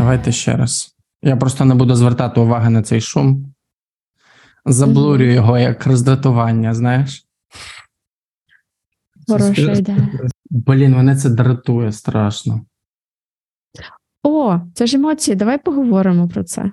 Давайте ще раз. Я просто не буду звертати уваги на цей шум. Заблурю його як роздратування, знаєш? Хороша ідея. Блін, мене це дратує страшно. О, це ж емоції. Давай поговоримо про це.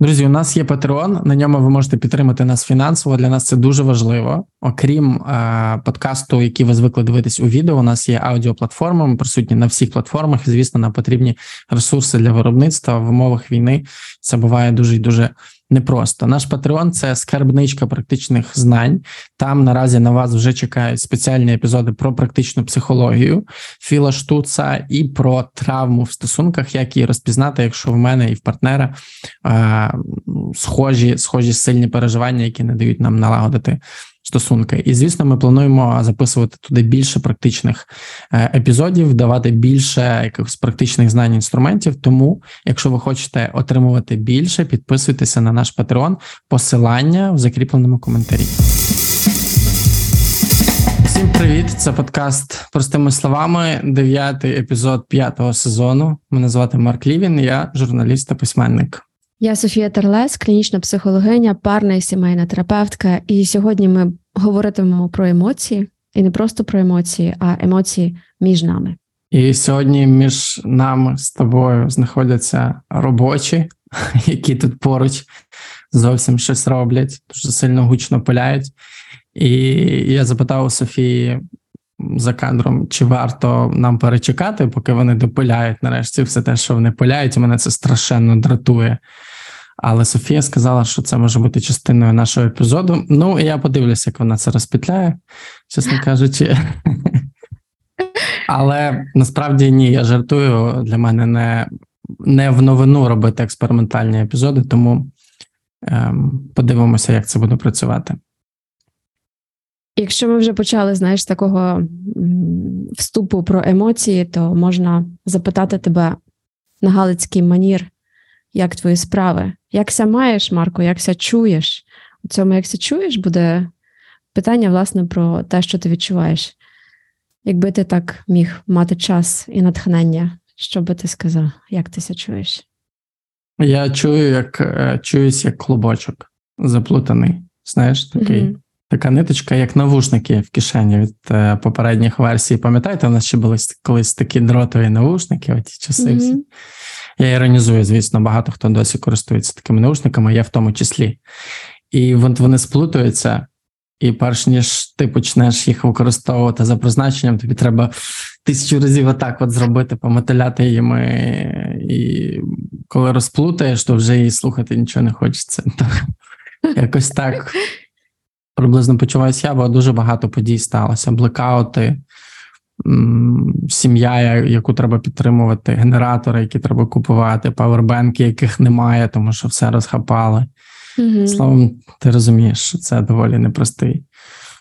Друзі, у нас є Patreon, на ньому ви можете підтримати нас фінансово. Для нас це дуже важливо. Окрім е, подкасту, який ви звикли дивитись у відео, у нас є аудіоплатформа, ми присутні на всіх платформах. Звісно, нам потрібні ресурси для виробництва в умовах війни. Це буває дуже і дуже непросто. Наш Patreon – це скарбничка практичних знань. Там наразі на вас вже чекають спеціальні епізоди про практичну психологію, Філа Штуца і про травму в стосунках, як її розпізнати, якщо в мене і в партнера е, схожі, схожі сильні переживання, які не дають нам налагодити стосунки. І звісно, ми плануємо записувати туди більше практичних е, епізодів, давати більше якихось практичних знань інструментів. Тому, якщо ви хочете отримувати більше, підписуйтеся на наш Patreon, посилання в закріпленому коментарі. Всім привіт! Це подкаст простими словами. Дев'ятий епізод п'ятого сезону. Мене звати Марк Лівін. Я журналіст та письменник. Я Софія Терлес, клінічна психологиня, парна і сімейна терапевтка. І сьогодні ми говоритимемо про емоції, і не просто про емоції, а емоції між нами. І сьогодні між нами з тобою знаходяться робочі, які тут поруч зовсім щось роблять, дуже сильно гучно пиляють. І я запитав у Софії за кадром, чи варто нам перечекати, поки вони допиляють нарешті все те, що вони пиляють, і мене це страшенно дратує. Але Софія сказала, що це може бути частиною нашого епізоду. Ну, і я подивлюся, як вона це розпітляє, чесно кажучи. Але насправді ні, я жартую. Для мене не не в новину робити експериментальні епізоди, тому ем, подивимося, як це буде працювати. Якщо ми вже почали, знаєш, з такого вступу про емоції, то можна запитати тебе на галицький манір, як твої справи? Якся маєш, Марко, якся чуєш? У цьому якся чуєш, буде питання, власне, про те, що ти відчуваєш. Якби ти так міг мати час і натхнення, що би ти сказав, як ти ся чуєш? Я чую, як е, чуюсь як клубочок заплутаний. Знаєш, такий. Мгм. Така ниточка, як навушники в кишені від е, попередніх версій. Пам'ятаєте, у нас ще були колись такі дротові навушники, оті часи. всі. Мгм. Я іронізую, звісно, багато хто досі користується такими наушниками, я в тому числі. І вони сплутуються, і перш ніж ти почнеш їх використовувати за призначенням, тобі треба тисячу разів отак от зробити, помотиляти їми. І коли розплутаєш, то вже і слухати нічого не хочеться. Якось так приблизно почуваюся я, бо дуже багато подій сталося. Блекаути, сім'я, яку треба підтримувати, генератори, які треба купувати, павербенки, яких немає, тому що все розхапали. Мгм. Словом, ти розумієш, що це доволі непростий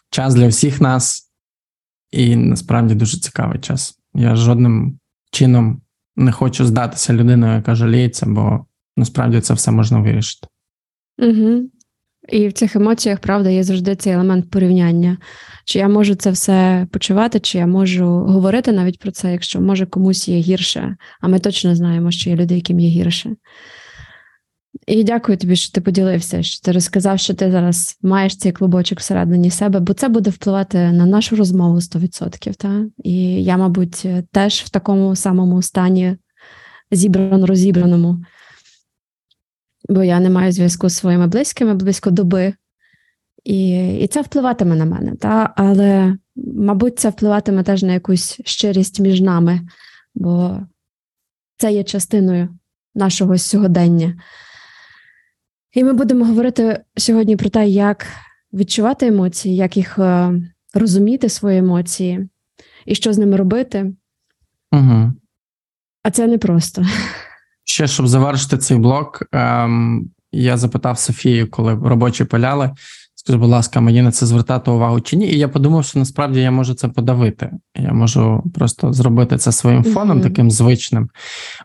час для всіх нас, і насправді дуже цікавий час. Я жодним чином не хочу здатися людиною, яка жаліється, бо насправді це все можна вирішити. Угу. І в цих емоціях, правда, є завжди цей елемент порівняння. Чи я можу це все почувати, чи я можу говорити навіть про це, якщо може комусь є гірше, а ми точно знаємо, що є люди, яким є гірше. І дякую тобі, що ти поділився, що ти розказав, що ти зараз маєш цей клубочок всередині себе, бо це буде впливати на нашу розмову 100%. Та? І я, мабуть, теж в такому самому стані зібрано розібраному бо я не маю зв'язку з своїми близькими близько доби, і і це впливатиме на мене. Та? Але, мабуть, це впливатиме теж на якусь щирість між нами, бо це є частиною нашого сьогодення. І ми будемо говорити сьогодні про те, як відчувати емоції, як їх е, розуміти, свої емоції, і що з ними робити. Угу. А це непросто. Ще щоб завершити цей блок, ем, я запитав Софію, коли робочі пиляли. Скажи, будь ласка, мені на це звертати увагу чи ні? І я подумав, що насправді я можу це подавити. Я можу просто зробити це своїм фоном, Мгм. таким звичним.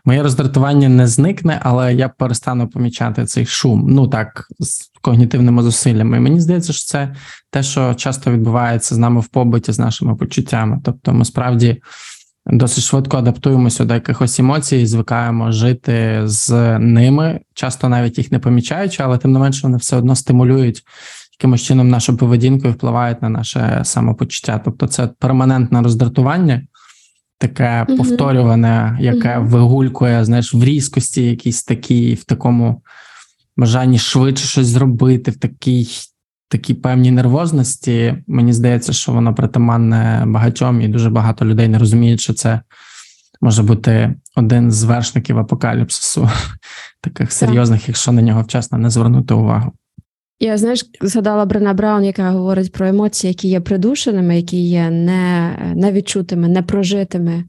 Моє роздратування не зникне, але я перестану помічати цей шум. Ну так, з когнітивними зусиллями. І мені здається, що це те, що часто відбувається з нами в побуті, з нашими почуттями. Тобто, ми справді досить швидко адаптуємося до якихось емоцій, звикаємо жити з ними, часто навіть їх не помічаючи, але тим не менше вони все одно стимулюють якимось чином нашу поведінку і впливають на наше самопочуття. Тобто, це перманентне роздратування, таке Мгм. повторюване, яке Мгм. вигулькує, знаєш, в різкості, якійсь такій, в такому бажанні швидше щось зробити, в такій. Такій певній нервозності, мені здається, що воно притаманне багатьом, і дуже багато людей не розуміють, що це може бути один з вершників апокаліпсису, таких серйозних, якщо на нього вчасно не звернути увагу. Я знаєш, згадала Брена Браун, яка говорить про емоції, які є придушеними, які є не, невідчутими, непрожитими,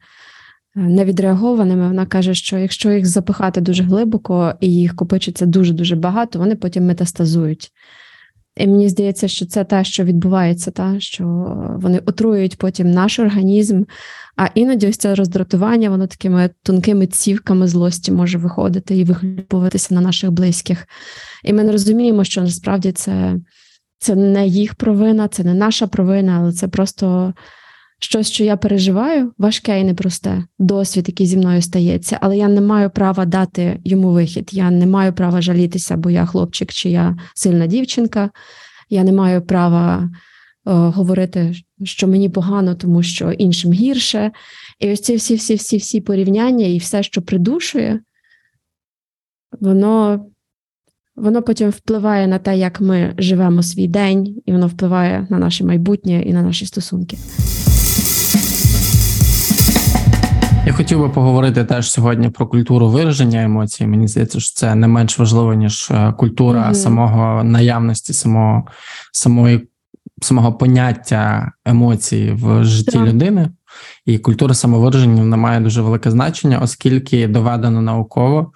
невідреагованими. Вона каже, що якщо їх запихати дуже глибоко і їх копичиться дуже дуже багато, вони потім метастазують. І мені здається, що це те, що відбувається, та що вони отруюють потім наш організм. А іноді ось це роздратування, воно такими тонкими цівками злості може виходити і вихлюпуватися на наших близьких. І ми не розуміємо, що насправді це, це не їх провина, це не наша провина, але це просто щось, що я переживаю, важке і непросте, досвід, який зі мною стається, але я не маю права дати йому вихід. Я не маю права жалітися, бо я хлопчик чи я сильна дівчинка. Я не маю права е, говорити, що мені погано, тому що іншим гірше. І ось ці всі, всі, всі, всі порівняння і все, що придушує, воно. Воно потім впливає на те, як ми живемо свій день, і воно впливає на наше майбутнє і на наші стосунки. Я хотів би поговорити теж сьогодні про культуру вираження емоцій. Мені здається, що це не менш важливо, ніж культура культура Мгм. самого наявності, самого самої самого поняття емоцій в житті yeah. людини. І культура самовираження вона має дуже велике значення, оскільки доведено науково.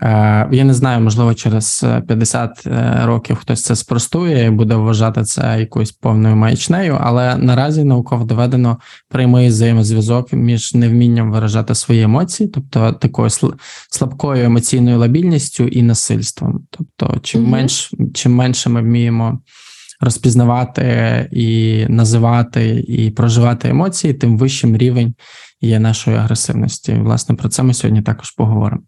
Е, Я не знаю, можливо, через е, 50 е, років хтось це спростує і буде вважати це якоюсь повною маячнею, але наразі науково доведено прямий взаємозв'язок між невмінням виражати свої емоції, тобто такою слабкою емоційною лабільністю і насильством. Тобто, чим Мгм. менш чим менше ми вміємо розпізнавати і називати і проживати емоції, тим вищим рівень є нашої агресивності. Власне, про це ми сьогодні також поговоримо.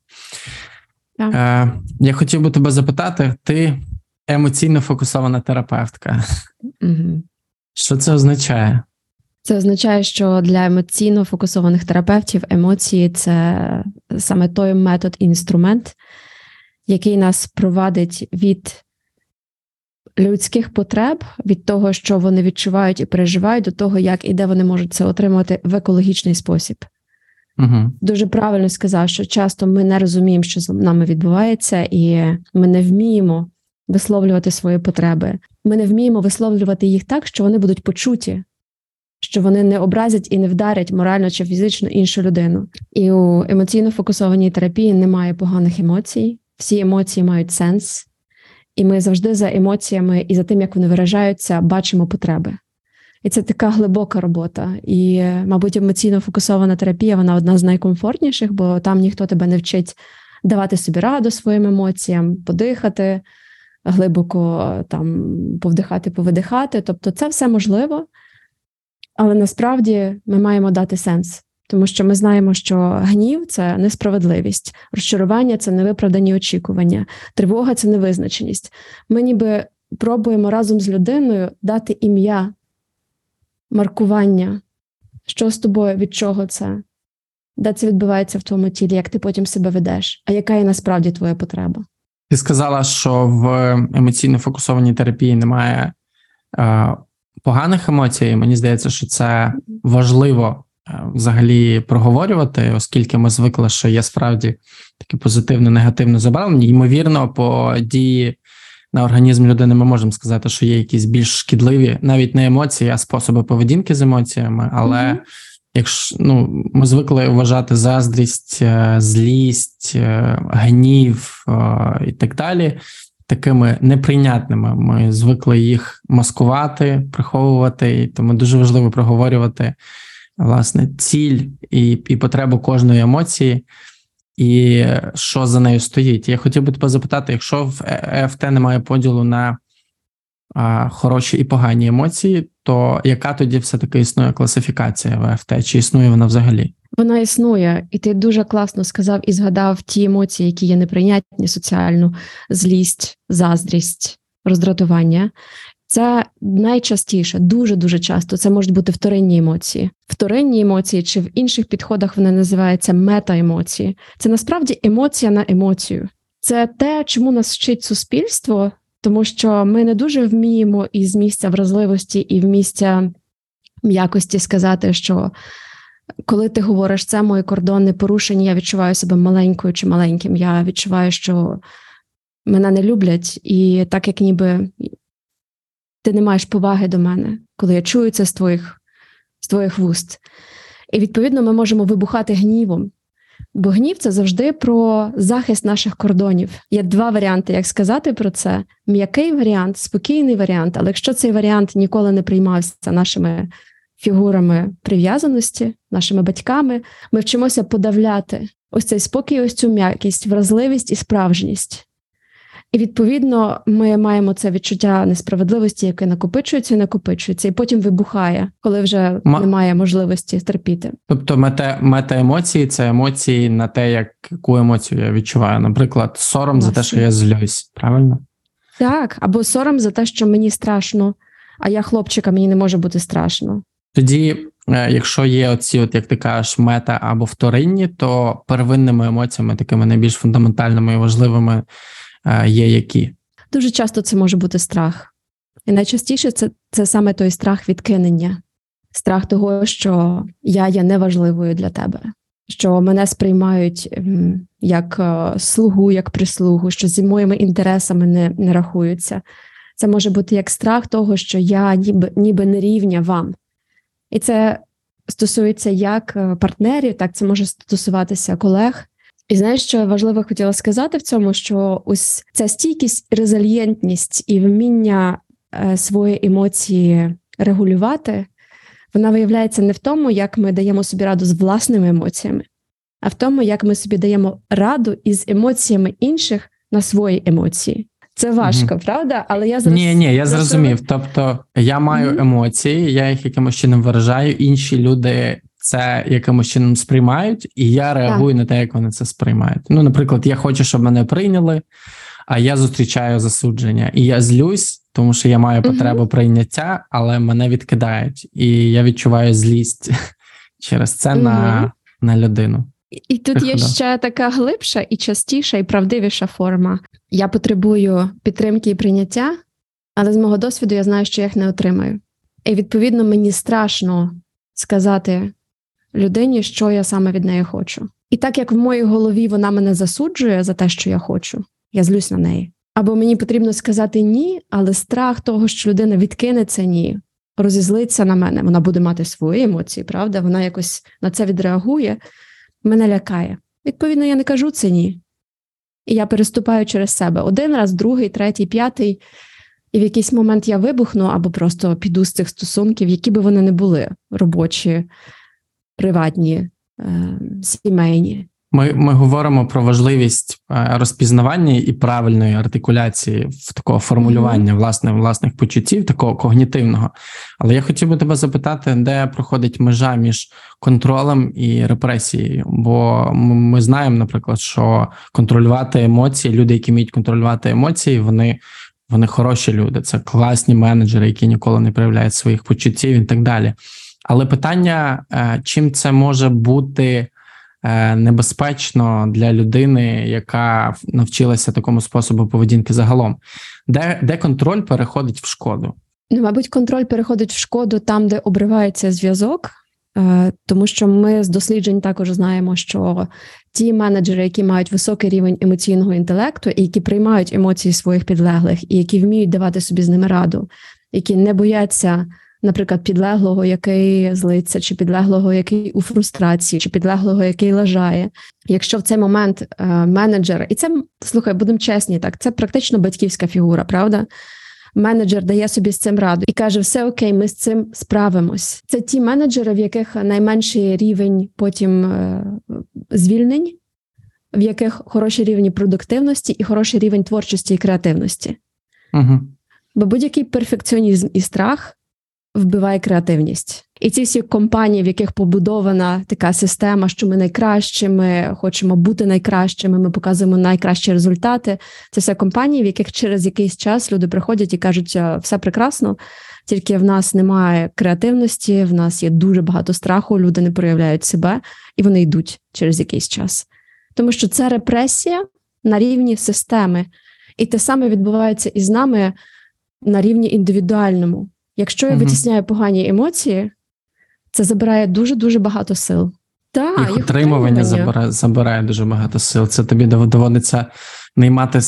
Так. Е, я хотів би тебе запитати: ти емоційно фокусована терапевтка. Угу. Що це означає? Це означає, що для емоційно фокусованих терапевтів емоції це саме той метод і інструмент, який нас провадить від людських потреб, від того, що вони відчувають і переживають, до того, як і де вони можуть це отримати в екологічний спосіб. Угу. Дуже правильно сказав, що часто ми не розуміємо, що з нами відбувається, і ми не вміємо висловлювати свої потреби. Ми не вміємо висловлювати їх так, що вони будуть почуті, що вони не образять і не вдарять морально чи фізично іншу людину. І у емоційно фокусованій терапії немає поганих емоцій. Всі емоції мають сенс, і ми завжди за емоціями і за тим, як вони виражаються, бачимо потреби. І це така глибока робота. І, мабуть, емоційно фокусована терапія вона одна з найкомфортніших, бо там ніхто тебе не вчить давати собі раду своїм емоціям, подихати, глибоко там повдихати, повидихати. Тобто, це все можливо, але насправді ми маємо дати сенс. Тому що ми знаємо, що гнів це несправедливість, розчарування це невиправдані очікування, тривога це невизначеність. Ми ніби пробуємо разом з людиною дати ім'я маркування, що з тобою, від чого це, де це відбувається в твоєму тілі, як ти потім себе ведеш, а яка є насправді твоя потреба? Ти сказала, що в емоційно фокусованій терапії немає е, поганих емоцій. Мені здається, що це важливо е, взагалі проговорювати, оскільки ми звикли, що є справді таке позитивне, негативне забарвлення. Ймовірно, по дії на організм людини ми можемо сказати, що є якісь більш шкідливі, навіть не емоції, а способи поведінки з емоціями. Але Мгм. якщо ну, ми звикли вважати заздрість, е, злість, е, гнів е, і так далі. Такими неприйнятними ми звикли їх маскувати, приховувати, і тому дуже важливо проговорювати власне ціль і, і потребу кожної емоції, і що за нею стоїть. Я хотів би тебе запитати: якщо в ЕФТ немає поділу на а, хороші і погані емоції, то яка тоді все-таки існує класифікація ВФТ? Чи існує вона взагалі? Вона існує, і ти дуже класно сказав і згадав ті емоції, які є неприйнятні соціально: злість, заздрість, роздратування. Це найчастіше, дуже дуже часто. Це можуть бути вторинні емоції. Вторинні емоції, чи в інших підходах вони називаються мета-емоції. Це насправді емоція на емоцію. Це те, чому нас вчить суспільство, тому що ми не дуже вміємо із місця вразливості і в місця м'якості сказати, що коли ти говориш це мої кордони порушені, я відчуваю себе маленькою чи маленьким. Я відчуваю, що мене не люблять, і так як ніби ти не маєш поваги до мене, коли я чую це з твоїх, з твоїх вуст. І відповідно ми можемо вибухати гнівом. Бо гнів це завжди про захист наших кордонів. Є два варіанти, як сказати про це: м'який варіант, спокійний варіант. Але якщо цей варіант ніколи не приймався нашими фігурами прив'язаності, нашими батьками, ми вчимося подавляти ось цей спокій, ось цю м'якість, вразливість і справжність. І відповідно ми маємо це відчуття несправедливості, яке накопичується і накопичується, і потім вибухає, коли вже Ма... немає можливості терпіти. Тобто, мета мета емоції це емоції на те, як яку емоцію я відчуваю. Наприклад, сором Власне. за те, що я злюсь, правильно? Так, або сором за те, що мені страшно, а я хлопчика, мені не може бути страшно. Тоді, е, якщо є оці, от як ти кажеш, мета або вторинні, то первинними емоціями, такими найбільш фундаментальними і важливими, є які? Дуже часто це може бути страх. І найчастіше це, це саме той страх відкинення, страх того, що я є неважливою для тебе, що мене сприймають як е, слугу, як прислугу, що зі моїми інтересами не, не рахуються. Це може бути як страх того, що я ніби ніби не рівня вам. І це стосується як е, партнерів, так це може стосуватися колег. І знаєш, що важливо хотіла сказати в цьому, що ось ця стійкість, резильєнтність і вміння е, свої емоції регулювати, вона виявляється не в тому, як ми даємо собі раду з власними емоціями, а в тому, як ми собі даємо раду із емоціями інших на свої емоції. Це важко, mm правда? Але я зараз ні, ні, я зрозумів. Тобто я маю mm емоції, я їх якимось чином виражаю. Інші люди це якимось чином сприймають, і я реагую так. на те, як вони це сприймають. Ну, наприклад, я хочу, щоб мене прийняли, а я зустрічаю засудження, і я злюсь, тому що я маю потребу mm прийняття, але мене відкидають, і я відчуваю злість через це mm на, на людину. І тут є ще така глибша і частіша, і правдивіша форма. Я потребую підтримки і прийняття, але з мого досвіду я знаю, що я їх не отримаю. І відповідно мені страшно сказати людині, що я саме від неї хочу. І так як в моїй голові вона мене засуджує за те, що я хочу, я злюсь на неї. Або мені потрібно сказати ні, але страх того, що людина відкине це ні, розізлиться на мене. Вона буде мати свої емоції, правда? Вона якось на це відреагує мене лякає. Відповідно, я не кажу це ні. І я переступаю через себе один раз, другий, третій, п'ятий, і в якийсь момент я вибухну або просто піду з цих стосунків, які би вони не були робочі, приватні, е, сімейні. Ми ми говоримо про важливість е, розпізнавання і правильної артикуляції в такого формулювання власне власних почуттів, такого когнітивного. Але я хотів би тебе запитати, де проходить межа між контролем і репресією? Бо ми знаємо, наприклад, що контролювати емоції, люди, які вміють контролювати емоції, вони. Вони хороші люди, це класні менеджери, які ніколи не проявляють своїх почуттів і так далі. Але питання, е, чим це може бути Е, небезпечно для людини, яка навчилася такому способу поведінки загалом, де, де контроль переходить в шкоду. Ну, мабуть, контроль переходить в шкоду там, де обривається зв'язок, е, тому що ми з досліджень також знаємо, що ті менеджери, які мають високий рівень емоційного інтелекту, і які приймають емоції своїх підлеглих, і які вміють давати собі з ними раду, які не бояться наприклад, підлеглого, який злиться, чи підлеглого, який у фрустрації, чи підлеглого, який лажає. Якщо в цей момент е, менеджер, і це слухай, будемо чесні, так це практично батьківська фігура, правда? Менеджер дає собі з цим раду і каже: все окей, ми з цим справимось. Це ті менеджери, в яких найменший рівень потім е, звільнень, в яких хороший рівень продуктивності і хороший рівень творчості і креативності. Угу. Бо будь-який перфекціонізм і страх вбиває креативність. І ці всі компанії, в яких побудована така система, що ми найкращі, ми хочемо бути найкращими, ми показуємо найкращі результати. Це все компанії, в яких через якийсь час люди приходять і кажуть, все прекрасно, тільки в нас немає креативності, в нас є дуже багато страху, люди не проявляють себе і вони йдуть через якийсь час. Тому що це репресія на рівні системи, і те саме відбувається і з нами на рівні індивідуальному. Якщо я витісняю погані емоції, це забирає дуже дуже багато сил. Та, їх, їх отримування забирає, забирає дуже багато сил. Це тобі доводиться наймати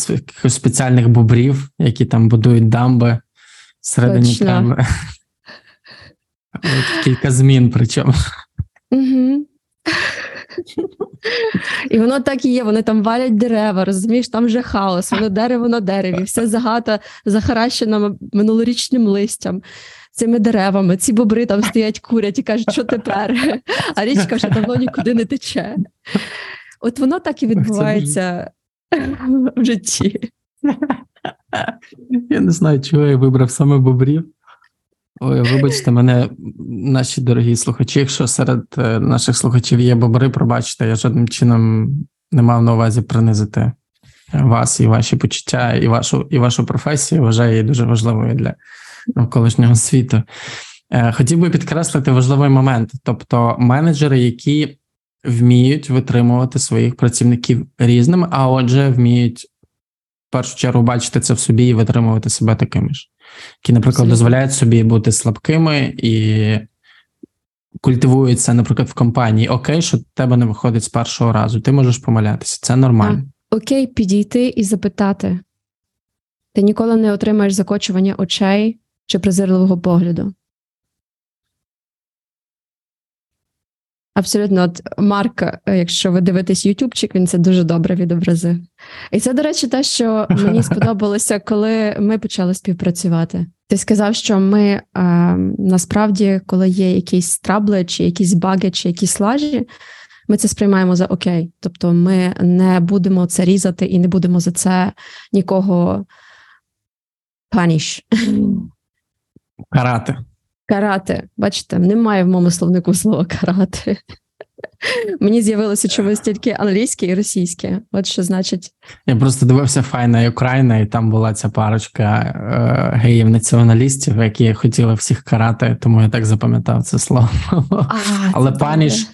спеціальних бобрів, які там будують дамби всередині тебе. Кілька змін причому. Угу. І воно так і є, вони там валять дерева, розумієш, там вже хаос, воно дерево на дереві, все загато захаращено минулорічним листям, цими деревами, ці бобри там стоять, курять і кажуть, що тепер? А річка вже давно нікуди не тече. От воно так і відбувається в житті. Я не знаю, чого я вибрав саме бобрів. Ой, вибачте, мене, наші дорогі слухачі, якщо серед е, наших слухачів є бобри, пробачте, я жодним чином не мав на увазі принизити вас і ваші почуття, і вашу і вашу професію. Вважаю її дуже важливою для навколишнього світу. Е, хотів би підкреслити важливий момент: тобто менеджери, які вміють витримувати своїх працівників різними, а отже, вміють в першу чергу бачити це в собі і витримувати себе такими ж які, наприклад, дозволяють собі бути слабкими і культивуються, наприклад, в компанії. Окей, що тебе не виходить з першого разу, ти можеш помилятися, це нормально. Так. Окей, підійти і запитати. Ти ніколи не отримаєш закочування очей чи презирливого погляду. Абсолютно, от Марк, е, якщо ви дивитесь Ютубчик, він це дуже добре відобразив. І це, до речі, те, що мені сподобалося, коли ми почали співпрацювати. Ти сказав, що ми е, насправді, коли є якісь трабли, чи якісь баги, чи якісь лажі, ми це сприймаємо за окей. Тобто ми не будемо це різати і не будемо за це нікого паніш. Карати. Карати. Бачите, немає в моєму словнику слова карати. Мені з'явилося чомусь тільки англійське і російське. От що значить. Я просто дивився файна Україна, і там була ця парочка е, геїв-націоналістів, які хотіли всіх карати, тому я так запам'ятав це слово. А, Але це паніш,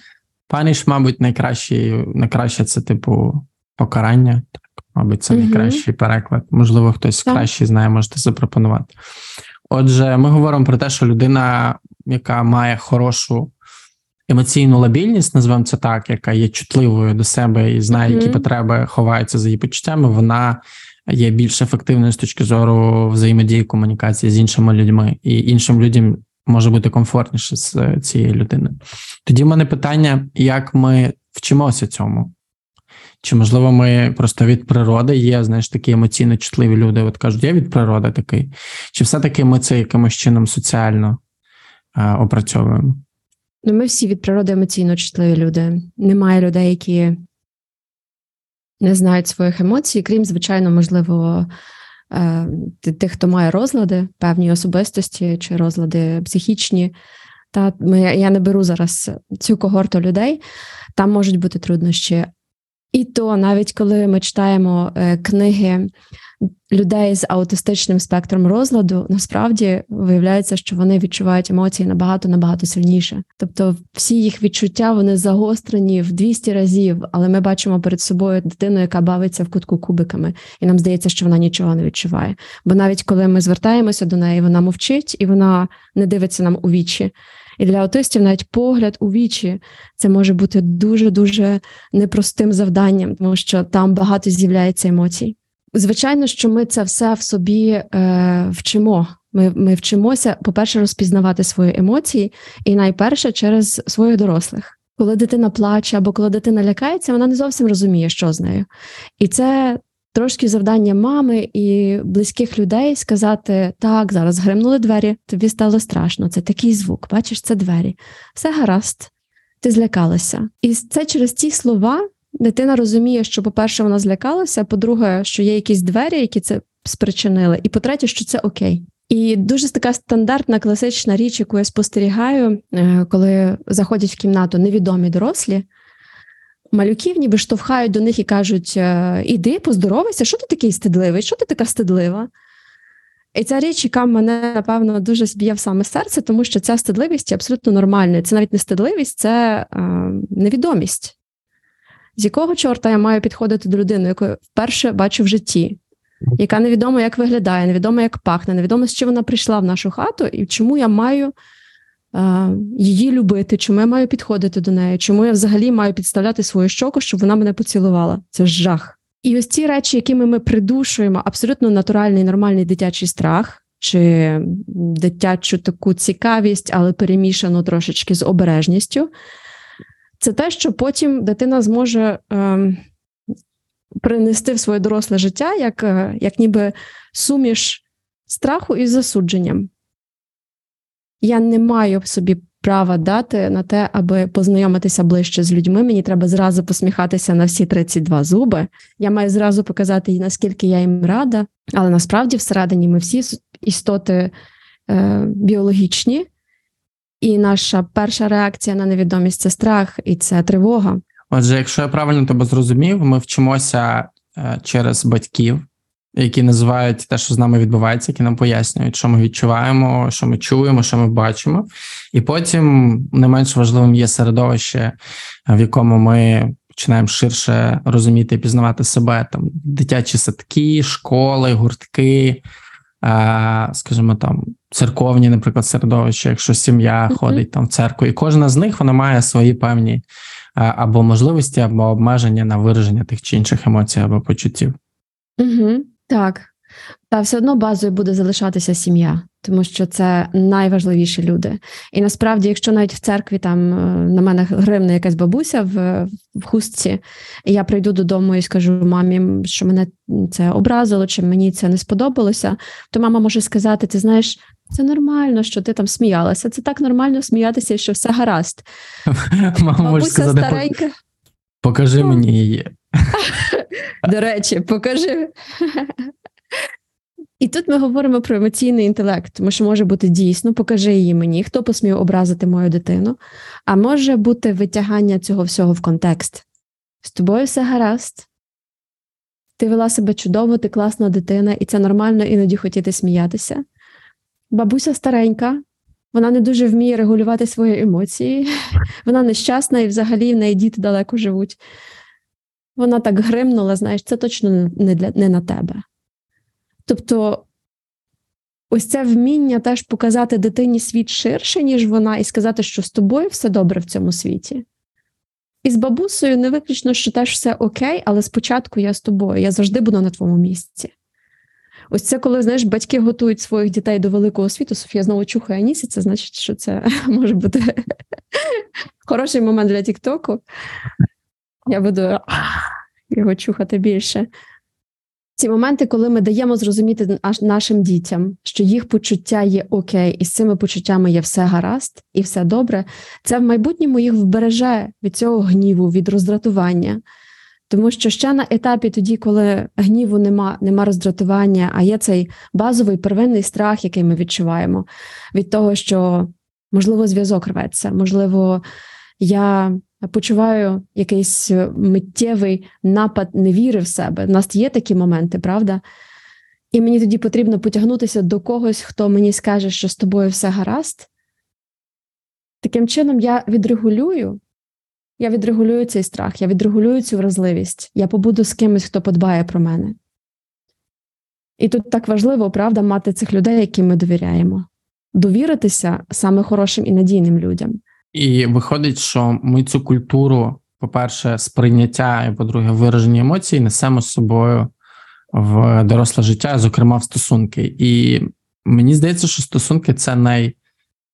паніш, мабуть, найкраще, найкраще це, типу, покарання. Мабуть, це найкращий переклад. Можливо, хтось так. кращий знає, можете запропонувати. Отже, ми говоримо про те, що людина, яка має хорошу емоційну лабільність, називаємо це так, яка є чутливою до себе і знає, mm-hmm. які потреби ховаються за її почуттями, вона є більш ефективною з точки зору взаємодії комунікації з іншими людьми, і іншим людям може бути комфортніше з цією людиною. Тоді в мене питання: як ми вчимося цьому? Чи, можливо, ми просто від природи є, знаєш, такі емоційно чутливі люди, от кажуть, я від природи такий. Чи все-таки ми це якимось чином соціально а, опрацьовуємо? Ну, ми всі від природи емоційно чутливі люди. Немає людей, які не знають своїх емоцій, крім, звичайно, можливо, е, тих, хто має розлади, певні особистості чи розлади психічні. Та ми, я не беру зараз цю когорту людей, там можуть бути труднощі. І то навіть коли ми читаємо е, книги людей з аутистичним спектром розладу, насправді виявляється, що вони відчувають емоції набагато набагато сильніше. Тобто, всі їх відчуття вони загострені в 200 разів, але ми бачимо перед собою дитину, яка бавиться в кутку кубиками, і нам здається, що вона нічого не відчуває. Бо навіть коли ми звертаємося до неї, вона мовчить і вона не дивиться нам у вічі. І для аутистів навіть погляд у вічі це може бути дуже дуже непростим завданням, тому що там багато з'являється емоцій. Звичайно, що ми це все в собі е, вчимо. Ми ми вчимося, по-перше, розпізнавати свої емоції, і найперше через своїх дорослих. Коли дитина плаче або коли дитина лякається, вона не зовсім розуміє, що з нею. І це трошки завдання мами і близьких людей сказати: так, зараз гримнули двері, тобі стало страшно. Це такий звук, бачиш, це двері. Все гаразд, ти злякалася. І це через ці слова дитина розуміє, що, по-перше, вона злякалася, по-друге, що є якісь двері, які це спричинили. І по-третє, що це окей. І дуже така стандартна класична річ, яку я спостерігаю, е, коли заходять в кімнату невідомі дорослі, малюків ніби штовхають до них і кажуть: е, іди, поздоровайся, що ти такий стидливий, що ти така стидлива? І ця річ, яка мене, напевно, дуже зб'є в саме серце, тому що ця стидливість є абсолютно нормальною. Це навіть не стидливість, це е, невідомість. З якого чорта я маю підходити до людини, яку вперше бачу в житті, яка невідомо, як виглядає, невідомо, як пахне, невідомо, з чим вона прийшла в нашу хату, і чому я маю її любити, чому я маю підходити до неї, чому я взагалі маю підставляти свою щоку, щоб вона мене поцілувала. Це жах. І ось ці речі, якими ми придушуємо абсолютно натуральний, нормальний дитячий страх, чи дитячу таку цікавість, але перемішану трошечки з обережністю, це те, що потім дитина зможе е, принести в своє доросле життя, як, е, як ніби суміш страху із засудженням. Я не маю собі права дати на те, аби познайомитися ближче з людьми. Мені треба зразу посміхатися на всі 32 зуби. Я маю зразу показати, наскільки я їм рада, але насправді всередині ми всі істоти е, біологічні, і наша перша реакція на невідомість це страх і це тривога. Отже, якщо я правильно тебе зрозумів, ми вчимося е, через батьків, які називають те, що з нами відбувається, які нам пояснюють, що ми відчуваємо, що ми чуємо, що ми бачимо. І потім не менш важливим є середовище, в якому ми починаємо ширше розуміти і пізнавати себе там дитячі садки, школи, гуртки, скажімо там. Церковні, наприклад, середовища, якщо сім'я uh-huh. ходить там в церкву, і кожна з них вона має свої певні або можливості, або обмеження на вираження тих чи інших емоцій або почуттів. Угу. Так, та все одно базою буде залишатися сім'я, тому що це найважливіші люди. І насправді, якщо навіть в церкві там е, на мене гримне якась бабуся в, в хустці, і я прийду додому і скажу мамі, що мене це образило, чи мені це не сподобалося, то мама може сказати: Ти знаєш, це нормально, що ти там сміялася. Це так нормально сміятися, що все гаразд. Мама може сказати, старенька. Покажи мені її. До речі, покажи. І тут ми говоримо про емоційний інтелект, тому що може бути дійсно, покажи її мені, хто посмів образити мою дитину, а може бути витягання цього всього в контекст. З тобою все гаразд. Ти вела себе чудово, ти класна дитина, і це нормально іноді хотіти сміятися. Бабуся старенька, вона не дуже вміє регулювати свої емоції, вона нещасна і взагалі в неї діти далеко живуть. Вона так гримнула, знаєш, це точно не, для, не на тебе. Тобто, ось це вміння теж показати дитині світ ширше, ніж вона, і сказати, що з тобою все добре в цьому світі. І з бабусею не виключно, що теж все окей, але спочатку я з тобою, я завжди буду на твоєму місці. Ось це, коли знаєш, батьки готують своїх дітей до великого світу, Софія знову чухає ніс, це значить, що це може бути хороший момент для Тіктоку. Я буду його чухати більше. Ці моменти, коли ми даємо зрозуміти нашим дітям, що їх почуття є окей, і з цими почуттями є все гаразд і все добре, це в майбутньому їх вбереже від цього гніву, від роздратування. Тому що ще на етапі, тоді, коли гніву нема, нема роздратування, а є цей базовий первинний страх, який ми відчуваємо, від того, що можливо зв'язок рветься, можливо, я почуваю якийсь миттєвий напад невіри в себе. У нас є такі моменти, правда? І мені тоді потрібно потягнутися до когось, хто мені скаже, що з тобою все гаразд. Таким чином, я відрегулюю я відрегулюю цей страх, я відрегулюю цю вразливість, я побуду з кимось, хто подбає про мене. І тут так важливо, правда, мати цих людей, яким ми довіряємо, довіритися саме хорошим і надійним людям. І виходить, що ми цю культуру, по-перше, сприйняття, і по-друге, вираження емоцій несемо з собою в доросле життя, зокрема в стосунки. І мені здається, що стосунки це най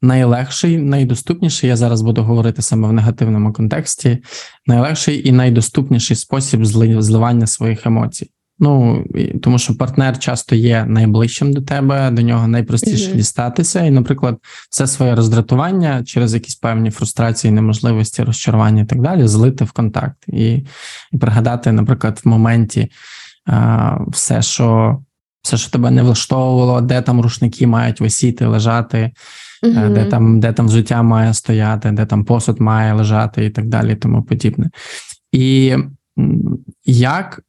найлегший, найдоступніший. Я зараз буду говорити саме в негативному контексті. Найлегший і найдоступніший спосіб зливання своїх емоцій. Ну тому, що партнер часто є найближчим до тебе, до нього найпростіше mm-hmm. дістатися, і, наприклад, все своє роздратування через якісь певні фрустрації, неможливості, розчарування і так далі, злити в контакт і і пригадати, наприклад, в моменті а, все, що все, що тебе не влаштовувало, де там рушники мають висіти, лежати, Мгм. де там, де там взуття має стояти, де там посуд має лежати, і так далі, і тому подібне. І як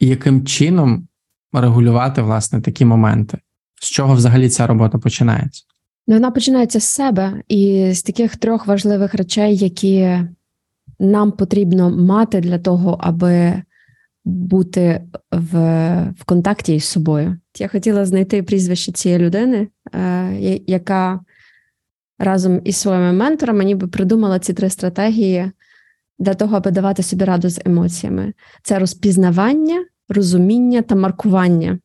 яким чином регулювати власне такі моменти? З чого взагалі ця робота починається? Ну, Вона починається з себе і з таких трьох важливих речей, які нам потрібно мати для того, аби бути в, в контакті із собою. Я хотіла знайти прізвище цієї людини, е, яка разом із своїми менторами ніби придумала ці три стратегії для того, аби давати собі раду з емоціями: це розпізнавання, розуміння та маркування.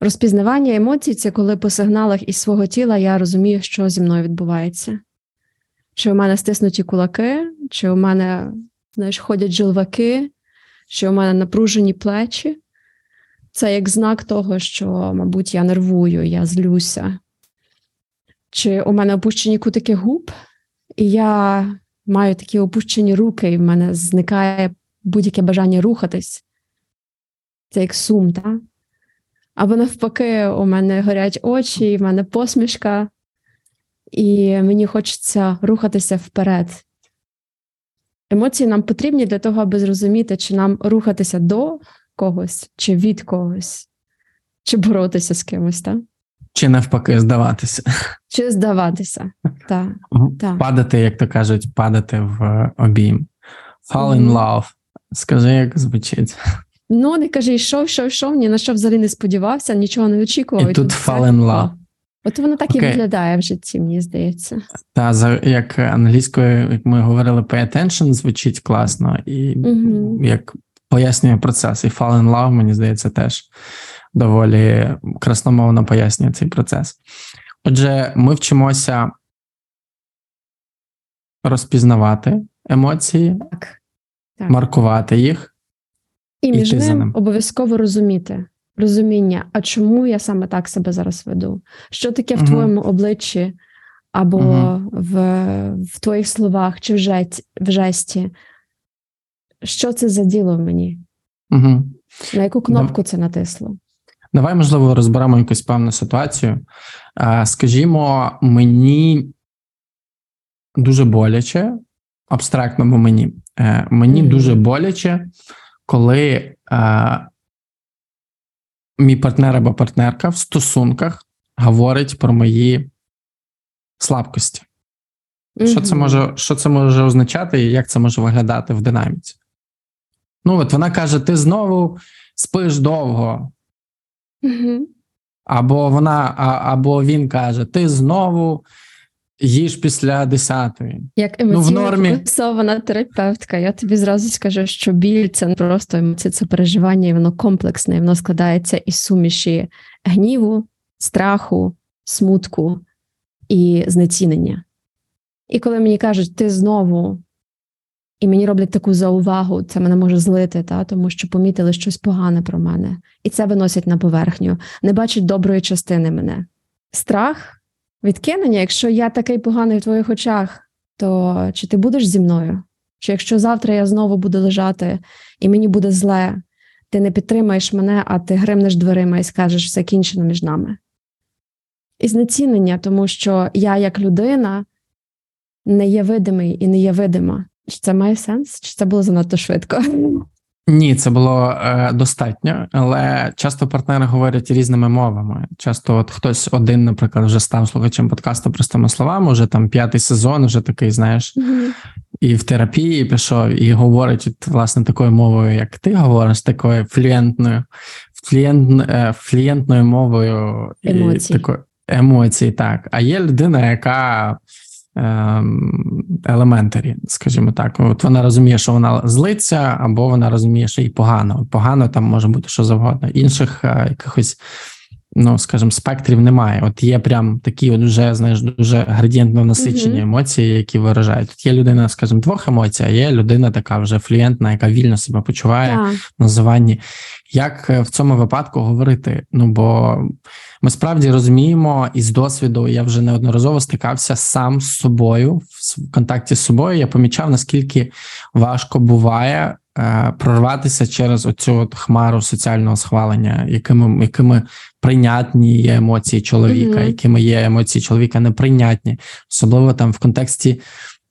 Розпізнавання емоцій це коли по сигналах із свого тіла я розумію, що зі мною відбувається. Чи у мене стиснуті кулаки, чи у мене знаєш, ходять жилваки, чи у мене напружені плечі. Це як знак того, що, мабуть, я нервую, я злюся. Чи у мене опущені кутики губ, і я маю такі опущені руки, і в мене зникає будь-яке бажання рухатись. Це як сум, так? Або навпаки, у мене горять очі, в мене посмішка, і мені хочеться рухатися вперед. Емоції нам потрібні для того, аби зрозуміти, чи нам рухатися до когось, чи від когось, чи боротися з кимось, так? Чи навпаки здаватися? чи здаватися. Так, так. Падати, як то кажуть, падати в обійм. Fall in love. Скажи, як звучить. Ну, не кажи, йшов, йшов, йшов, ні на що взагалі не сподівався, нічого не очікував. І тут fall in love. От воно так і виглядає в житті, мені здається. Та за як англійською, як ми говорили, pay attention звучить класно, і Мгм. як пояснює процес. І fall in love, мені здається, теж доволі красномовно пояснює цей процес. Отже, ми вчимося розпізнавати емоції, Так. Так. маркувати їх. І між ним обов'язково розуміти. Розуміння, а чому я саме так себе зараз веду? Що таке в Мгм. твоєму обличчі, або Мгм. в, в твоїх словах, чи в, жесть, в жесті? Що це за діло в мені? Угу. На яку кнопку це натисло? Давай, можливо, розберемо якусь певну ситуацію. Скажімо, мені дуже боляче, абстрактно, бо мені. Е, Мені дуже боляче, коли е, мій партнер або партнерка в стосунках говорить про мої слабкості. Що це може, що це може означати і як це може виглядати в динаміці? Ну, от вона каже: ти знову спиш довго. Або вона, а, або він каже: Ти знову їж після десятої. Як Ну, в нормі. фокусована терапевтка, я тобі зразу скажу, що біль це не просто емоції, це переживання, і воно комплексне, і воно складається із суміші гніву, страху, смутку і знецінення. І коли мені кажуть, ти знову, і мені роблять таку заувагу, це мене може злити, та, тому що помітили щось погане про мене, і це виносять на поверхню, не бачать доброї частини мене. Страх, відкинення, якщо я такий поганий в твоїх очах, то чи ти будеш зі мною? Чи якщо завтра я знову буду лежати і мені буде зле, ти не підтримаєш мене, а ти гримнеш дверима і скажеш все кінчено між нами? І знецінення, тому що я, як людина, не є видимий і не є видима. Чи це має сенс? Чи це було занадто швидко? Ні, це було е, достатньо, але часто партнери говорять різними мовами. Часто, от хтось один, наприклад, вже став слухачем подкасту простими словами, вже там п'ятий сезон, вже такий, знаєш, і в терапії пішов, і говорить от, власне такою мовою, як ти говориш, такою флюєнтною, флюєнт, е, флюєнтною мовою і Емоцій. такою емоцій, так. А є людина, яка елементарі, скажімо так. От вона розуміє, що вона злиться, або вона розуміє, що їй погано. Погано там може бути що завгодно. Інших е, якихось, ну скажімо, спектрів немає. От є прям такі, от вже знаєш, дуже градієнтно насичені Мгм. емоції, які виражають. От є людина, скажімо, двох емоцій, а є людина така вже флюєнтна, яка вільно себе почуває Так. називанні. Як е, в цьому випадку говорити? Ну бо ми справді розуміємо із досвіду, я вже неодноразово стикався сам з собою в контакті з собою. Я помічав, наскільки важко буває прорватися через оцю от хмару соціального схвалення, якими якими прийнятні є емоції чоловіка, Мгм. якими є емоції чоловіка неприйнятні, особливо там в контексті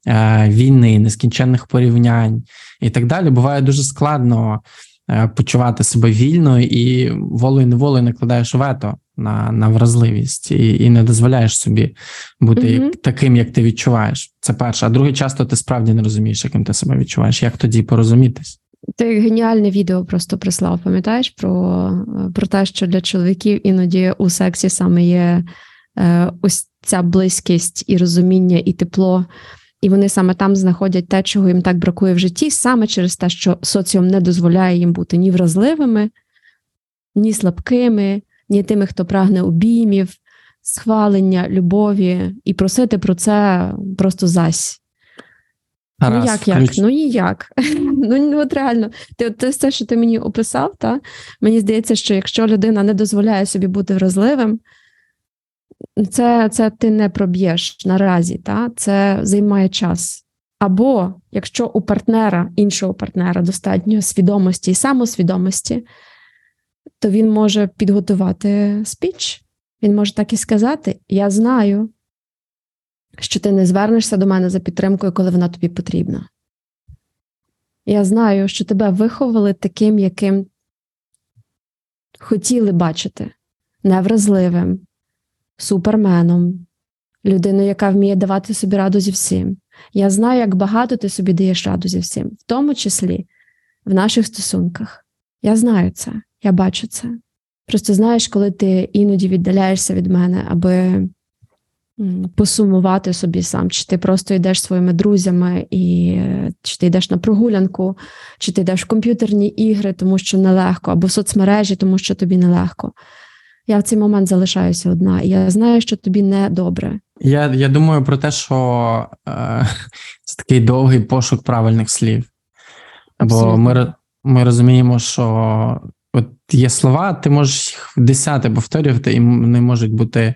е, війни, нескінченних порівнянь і так далі, буває дуже складно е, почувати себе вільно і волею неволею накладаєш вето на, на вразливість і, і не дозволяєш собі бути Мгм. як, таким, як ти відчуваєш. Це перше. А друге, часто ти справді не розумієш, яким ти себе відчуваєш. Як тоді порозумітись? Ти геніальне відео просто прислав, пам'ятаєш про, про те, що для чоловіків іноді у сексі саме є е, ось ця близькість і розуміння, і тепло. І вони саме там знаходять те, чого їм так бракує в житті, саме через те, що соціум не дозволяє їм бути ні вразливими, ні слабкими, ні тими, хто прагне обіймів, схвалення, любові, і просити про це просто зась. Тарас, ну як як? включ- Ну ніяк. ну ну, от реально, ти от все, що ти мені описав, та мені здається, що якщо людина не дозволяє собі бути вразливим, це, це ти не проб'єш наразі, та це займає час. Або якщо у партнера, іншого партнера, достатньо свідомості і самосвідомості, то він може підготувати спіч. Він може так і сказати: Я знаю, що ти не звернешся до мене за підтримкою, коли вона тобі потрібна. Я знаю, що тебе виховали таким, яким хотіли бачити, невразливим, суперменом, людиною, яка вміє давати собі раду зі всім. Я знаю, як багато ти собі даєш раду зі всім, в тому числі в наших стосунках. Я знаю це, я бачу це. Просто знаєш, коли ти іноді віддаляєшся від мене, аби посумувати собі сам, чи ти просто йдеш своїми друзями, і чи ти йдеш на прогулянку, чи ти йдеш в комп'ютерні ігри, тому що нелегко, або в соцмережі, тому що тобі нелегко. Я в цей момент залишаюся одна, і я знаю, що тобі не добре. Я, я думаю про те, що е, це такий довгий пошук правильних слів. Бо ми, ми розуміємо, що от є слова, ти можеш їх в десяте повторювати, і вони можуть бути е,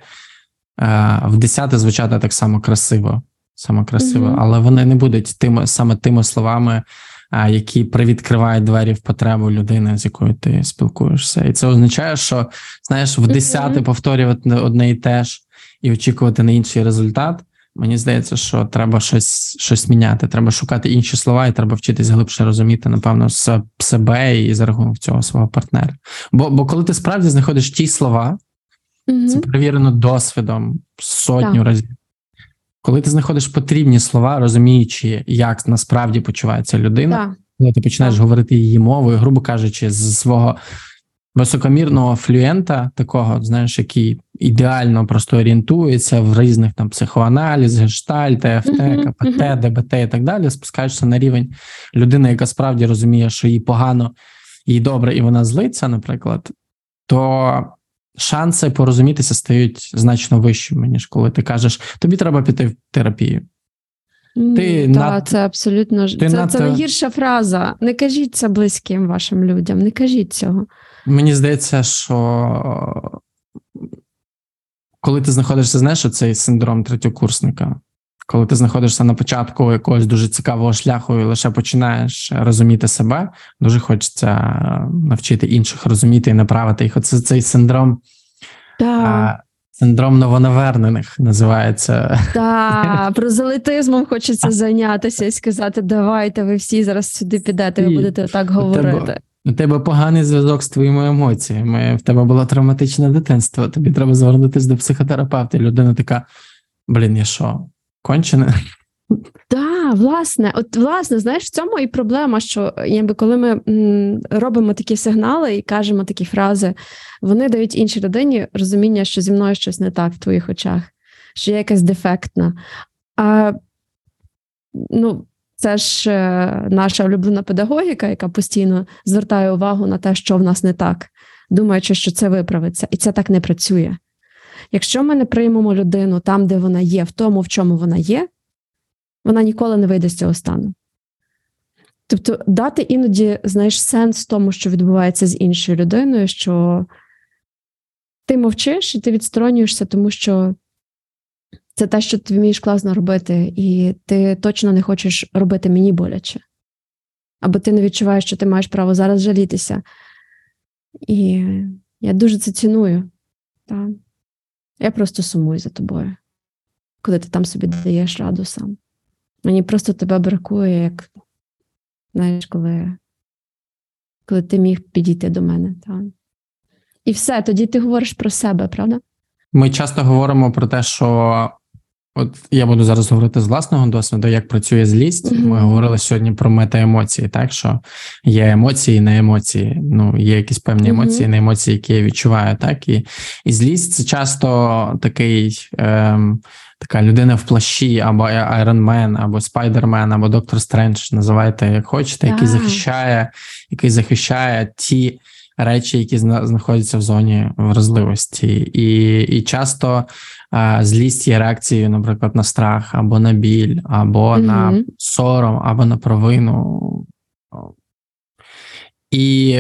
в десяте звучати так само красиво, само красиво, Мгм. але вони не будуть тими саме тими словами, е, які привідкривають двері в потребу людини, з якою ти спілкуєшся. І це означає, що знаєш, в десяте повторювати одне і те ж і очікувати на інший результат. Мені здається, що треба щось щось міняти. Треба шукати інші слова, і треба вчитись глибше розуміти, напевно, себе і за рахунок цього свого партнера. Бо, бо коли ти справді знаходиш ті слова, Мгм. це перевірено досвідом сотню Так. разів. Коли ти знаходиш потрібні слова, розуміючи, як насправді почувається людина, Так. коли ти починаєш Так. говорити її мовою, грубо кажучи, з свого високомірного флюєнта, такого, знаєш, який ідеально просто орієнтується в різних там психоаналіз, гештальт, Мгм, КПТ. ДБТ і так далі, спускаєшся на рівень людини, яка справді розуміє, що їй погано, їй добре, і вона злиться, наприклад, то шанси порозумітися стають значно вищими, ніж коли ти кажеш, тобі треба піти в терапію. Ти Та, над- це абсолютно ти це, надто- це найгірша фраза. Не кажіть це близьким вашим людям, не кажіть цього. Мені здається, що коли ти знаходишся, знаєш, цей синдром третьокурсника, коли ти знаходишся на початку якогось дуже цікавого шляху і лише починаєш розуміти себе, дуже хочеться навчити інших розуміти і направити їх. Оце цей синдром, Так, а, синдром новонавернених називається. та, прозелитизмом хочеться зайнятися і сказати: давайте, ви всі зараз сюди підете, ви будете так говорити. У тебе поганий зв'язок з твоїми емоціями. В тебе було травматичне дитинство. Тобі треба звернутися до психотерапевта. Людина така: блін, я що, кончене? Так, власне, от власне, знаєш, в цьому і проблема, що якби коли ми робимо такі сигнали і кажемо такі фрази, вони дають іншій людині розуміння, що зі мною щось не так в твоїх очах, що я якась дефектна. А ну, це ж е, наша улюблена педагогіка, яка постійно звертає увагу на те, що в нас не так, думаючи, що це виправиться, і це так не працює. Якщо ми не приймемо людину там, де вона є, в тому, в чому вона є, вона ніколи не вийде з цього стану. Тобто, дати іноді, знаєш, сенс тому, що відбувається з іншою людиною, що ти мовчиш і ти відсторонюєшся, тому що це те, що ти вмієш класно робити, і ти точно не хочеш робити мені боляче. або ти не відчуваєш, що ти маєш право зараз жалітися. І я дуже це ціную. Та. Я просто сумую за тобою, коли ти там собі даєш раду сам. Мені просто тебе бракує, як знаєш, коли, коли ти міг підійти до мене. Та. І все, тоді ти говориш про себе, правда? Ми часто говоримо про те, що от я буду зараз говорити з власного досвіду, як працює злість. Мгм. Ми говорили сьогодні про метаемоції, так що є емоції на емоції. Ну, є якісь певні емоції на емоції, які я відчуваю, так і, і злість це часто такий. Ем, Така людина в плащі, або Iron Man, або Spider-Man, або Доктор Стрендж, називайте як хочете, який захищає, який захищає ті речі, які зна- знаходяться в зоні вразливості, і, і часто е, злість є реакцією, наприклад, на страх, або на біль, або на сором, або на провину. І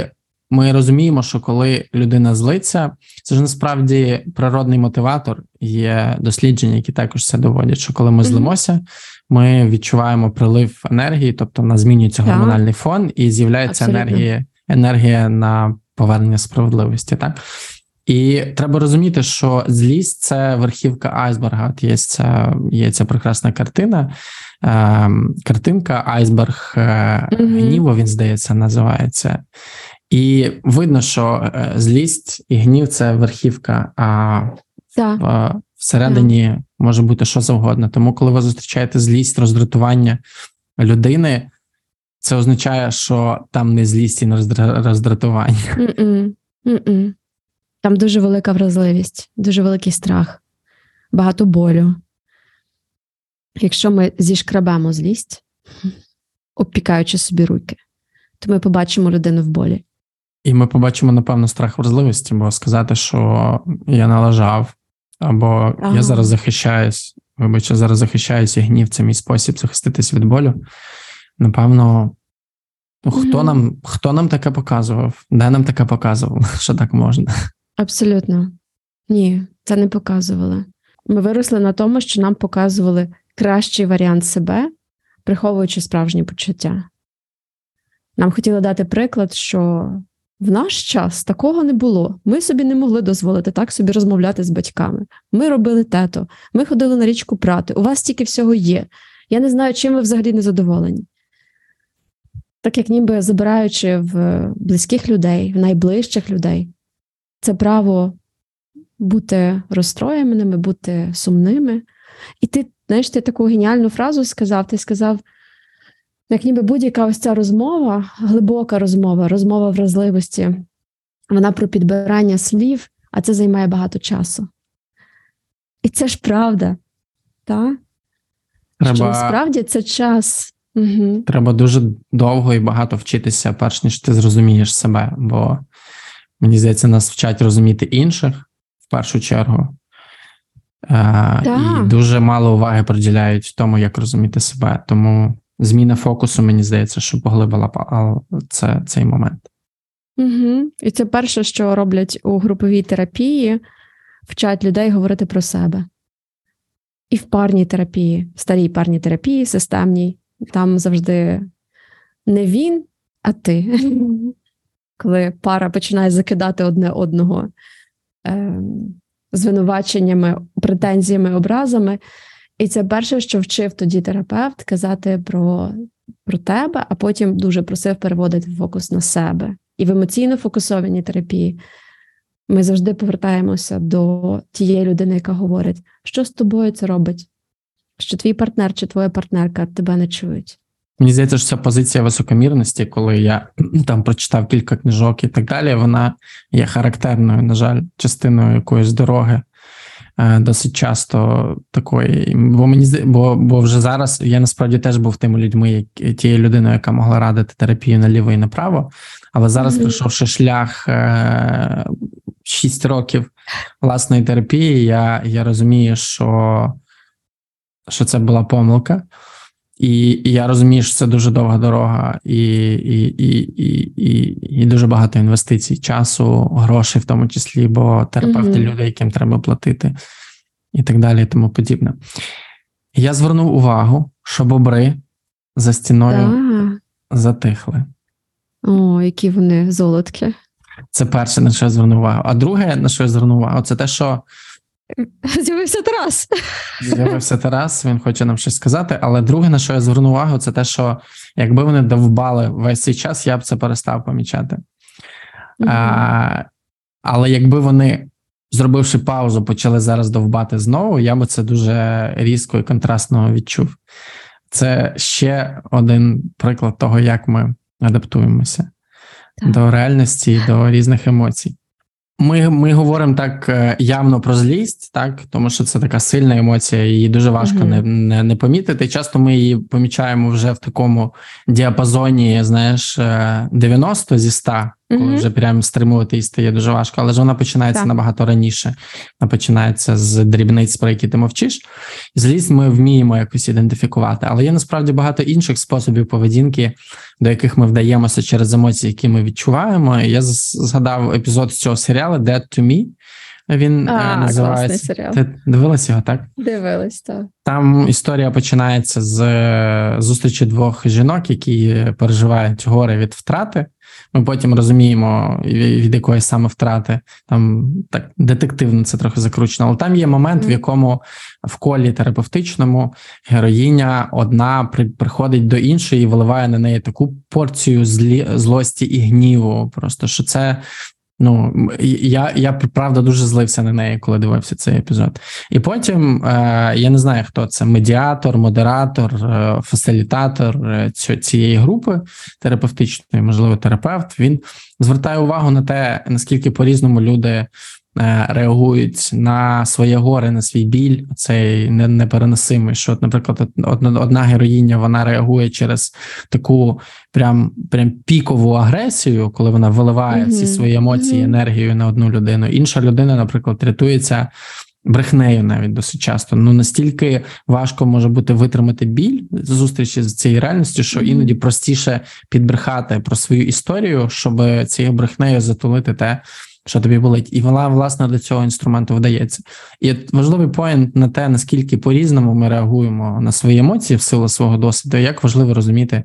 ми розуміємо, що коли людина злиться, це ж насправді природний мотиватор. Є дослідження, які також це доводять, що коли ми злимося, ми відчуваємо прилив енергії, тобто в нас змінюється гормональний фон, і з'являється Абсолютно. енергія, енергія на повернення справедливості. Так і треба розуміти, що злість це верхівка айсберга. От є ця, є ця прекрасна картина. Ем, картинка айсберг е, гніву, він здається, називається. І видно, що е, злість і гнів це верхівка, а Так. в, всередині може бути що завгодно. Тому, коли ви зустрічаєте злість, роздратування людини, це означає, що там не злість і не роздратування. М-м. Там дуже велика вразливість, дуже великий страх, багато болю. Якщо ми зішкрабемо злість, обпікаючи собі руки, то ми побачимо людину в болі. І ми побачимо, напевно, страх вразливості, бо сказати, що я налажав, або Ага. я зараз захищаюсь, вибач, я зараз захищаюсь, і гнів це мій спосіб захиститись від болю. Напевно, ну, хто, Мгм. нам, хто нам таке показував? Де нам таке показував, що так можна? Абсолютно. Ні, це не показували. Ми виросли на тому, що нам показували кращий варіант себе, приховуючи справжні почуття. Нам хотіли дати приклад, що в наш час такого не було. Ми собі не могли дозволити так собі розмовляти з батьками. Ми робили тето, ми ходили на річку прати. У вас стільки всього є. Я не знаю, чим ви взагалі не задоволені. Так як ніби забираючи в близьких людей, в найближчих людей, це право бути розстроєними, бути сумними. І ти, знаєш, ти таку геніальну фразу сказав: ти сказав, як ніби будь-яка ось ця розмова, глибока розмова, розмова вразливості, вона про підбирання слів, а це займає багато часу. І це ж правда, так? Що насправді це час. Угу. треба дуже довго і багато вчитися, перш ніж ти зрозумієш себе. Бо мені здається, нас вчать розуміти інших в першу чергу. Е, Так. і дуже мало уваги приділяють тому, як розуміти себе. Тому зміна фокусу, мені здається, що поглибила це, цей момент. Угу. І це перше, що роблять у груповій терапії, вчать людей говорити про себе. І в парній терапії, в старій парній терапії, системній, там завжди не він, а ти. Коли пара починає закидати одне одного ем, звинуваченнями, претензіями, образами. І це перше, що вчив тоді терапевт, казати про, про тебе, а потім дуже просив переводити фокус на себе. І в емоційно фокусованій терапії ми завжди повертаємося до тієї людини, яка говорить, що з тобою це робить, що твій партнер чи твоя партнерка тебе не чують. Мені здається, що ця позиція високомірності, коли я там прочитав кілька книжок і так далі, вона є характерною, на жаль, частиною якоїсь дороги. е, Досить часто такої, бо мені бо, бо вже зараз я насправді теж був тими людьми, як- тією людиною, яка могла радити терапію наліво і направо. Але зараз, Мгм. пройшовши шлях е, 6 років власної терапії, я, я розумію, що, що це була помилка. І, і я розумію, що це дуже довга дорога, і, і, і, і, і, і дуже багато інвестицій, часу, грошей, в тому числі, бо терапевти Мгм. люди, яким треба платити, і так далі, і тому подібне. Я звернув увагу, що бобри за стіною Так. затихли. О, які вони золотки. Це перше, на що я звернув увагу. А друге, на що я звернув увагу, це те, що З'явився Тарас. з'явився Тарас, він хоче нам щось сказати. Але друге, на що я звернув увагу, це те, що якби вони довбали весь цей час, я б це перестав помічати. А, Але якби вони, зробивши паузу, почали зараз довбати знову, я би це дуже різко і контрастно відчув. Це ще один приклад того, як ми адаптуємося Так. до реальності і до різних емоцій. Ми, ми говоримо так е, явно про злість, так тому що це така сильна емоція, її дуже важко Мгм. не, не, не помітити. Часто ми її помічаємо вже в такому діапазоні, знаєш, е, 90 зі 100, коли Мгм. вже прям стримувати її стає дуже важко, але ж вона починається Так. набагато раніше. Вона починається з дрібниць, про які ти мовчиш. Злість ми вміємо якось ідентифікувати, але є насправді багато інших способів поведінки, до яких ми вдаємося через емоції, які ми відчуваємо. І Я згадав епізод з цього серіалу Dead to Me. Він е, А, класний називається. серіал. Ти дивилась його, так? Дивились, так. Там історія починається з е, зустрічі двох жінок, які переживають горе від втрати. Ми потім розуміємо, від якої саме втрати. Там так детективно це трохи закручено. Але там є момент, в якому в колі терапевтичному героїня одна при, приходить до іншої і виливає на неї таку порцію злі, злості і гніву. Просто що це. Ну, я, я правда дуже злився на неї, коли дивився цей епізод. І потім е, я не знаю, хто це медіатор, модератор, е, фасилітатор е, цієї групи терапевтичної, можливо, терапевт. Він звертає увагу на те, наскільки по-різному люди е, реагують на своє горе, на свій біль, цей не- непереносимий. Що, наприклад, одна, героїня вона реагує через таку прям, прям пікову агресію, коли вона виливає всі свої емоції, енергію на одну людину. Інша людина, наприклад, рятується брехнею навіть досить часто. Ну настільки важко може бути витримати біль зустрічі з цією реальністю, що іноді простіше підбрехати про свою історію, щоб цією брехнею затулити те, що тобі болить, і вона власне до цього інструменту вдається. І от важливий поінт на те, наскільки по-різному ми реагуємо на свої емоції в силу свого досвіду, як важливо розуміти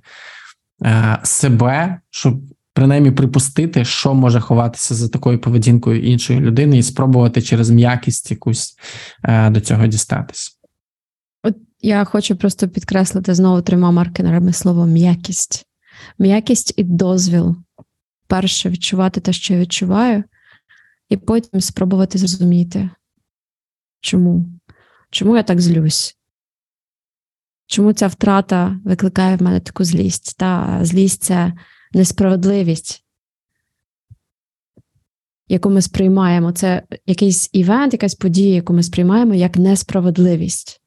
е, себе, щоб принаймні припустити, що може ховатися за такою поведінкою іншої людини, і спробувати через м'якість якусь е, до цього дістатися. От я хочу просто підкреслити знову трьома маркерами слово м'якість. М'якість і дозвіл. Перше відчувати те, що я відчуваю, і потім спробувати зрозуміти, чому? Чому я так злюсь? Чому ця втрата викликає в мене таку злість? Та злість це несправедливість, яку ми сприймаємо. Це якийсь івент, якась подія, яку ми сприймаємо як несправедливість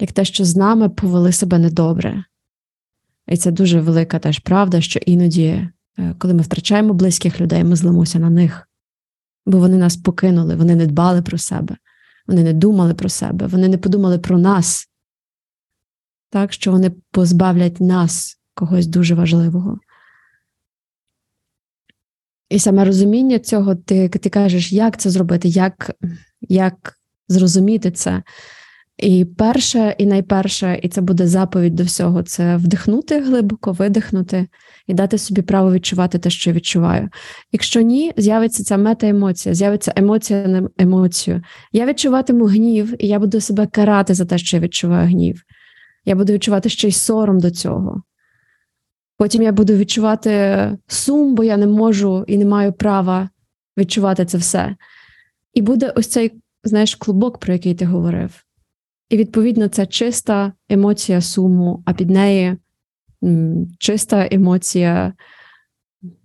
як те, що з нами повели себе недобре. І це дуже велика теж правда, що іноді, е, коли ми втрачаємо близьких людей, ми злимося на них, бо вони нас покинули, вони не дбали про себе, вони не думали про себе, вони не подумали про нас, так що вони позбавлять нас когось дуже важливого. І саме розуміння цього, ти, ти кажеш, як це зробити, як, як зрозуміти це. І перше, і найперше, і це буде заповідь до всього: це вдихнути глибоко, видихнути і дати собі право відчувати те, що я відчуваю. Якщо ні, з'явиться ця мета-емоція, з'явиться емоція на емоцію. Я відчуватиму гнів, і я буду себе карати за те, що я відчуваю гнів. Я буду відчувати ще й сором до цього. Потім я буду відчувати сум, бо я не можу і не маю права відчувати це все. І буде ось цей, знаєш, клубок, про який ти говорив. І відповідно це чиста емоція суму, а під неї чиста емоція,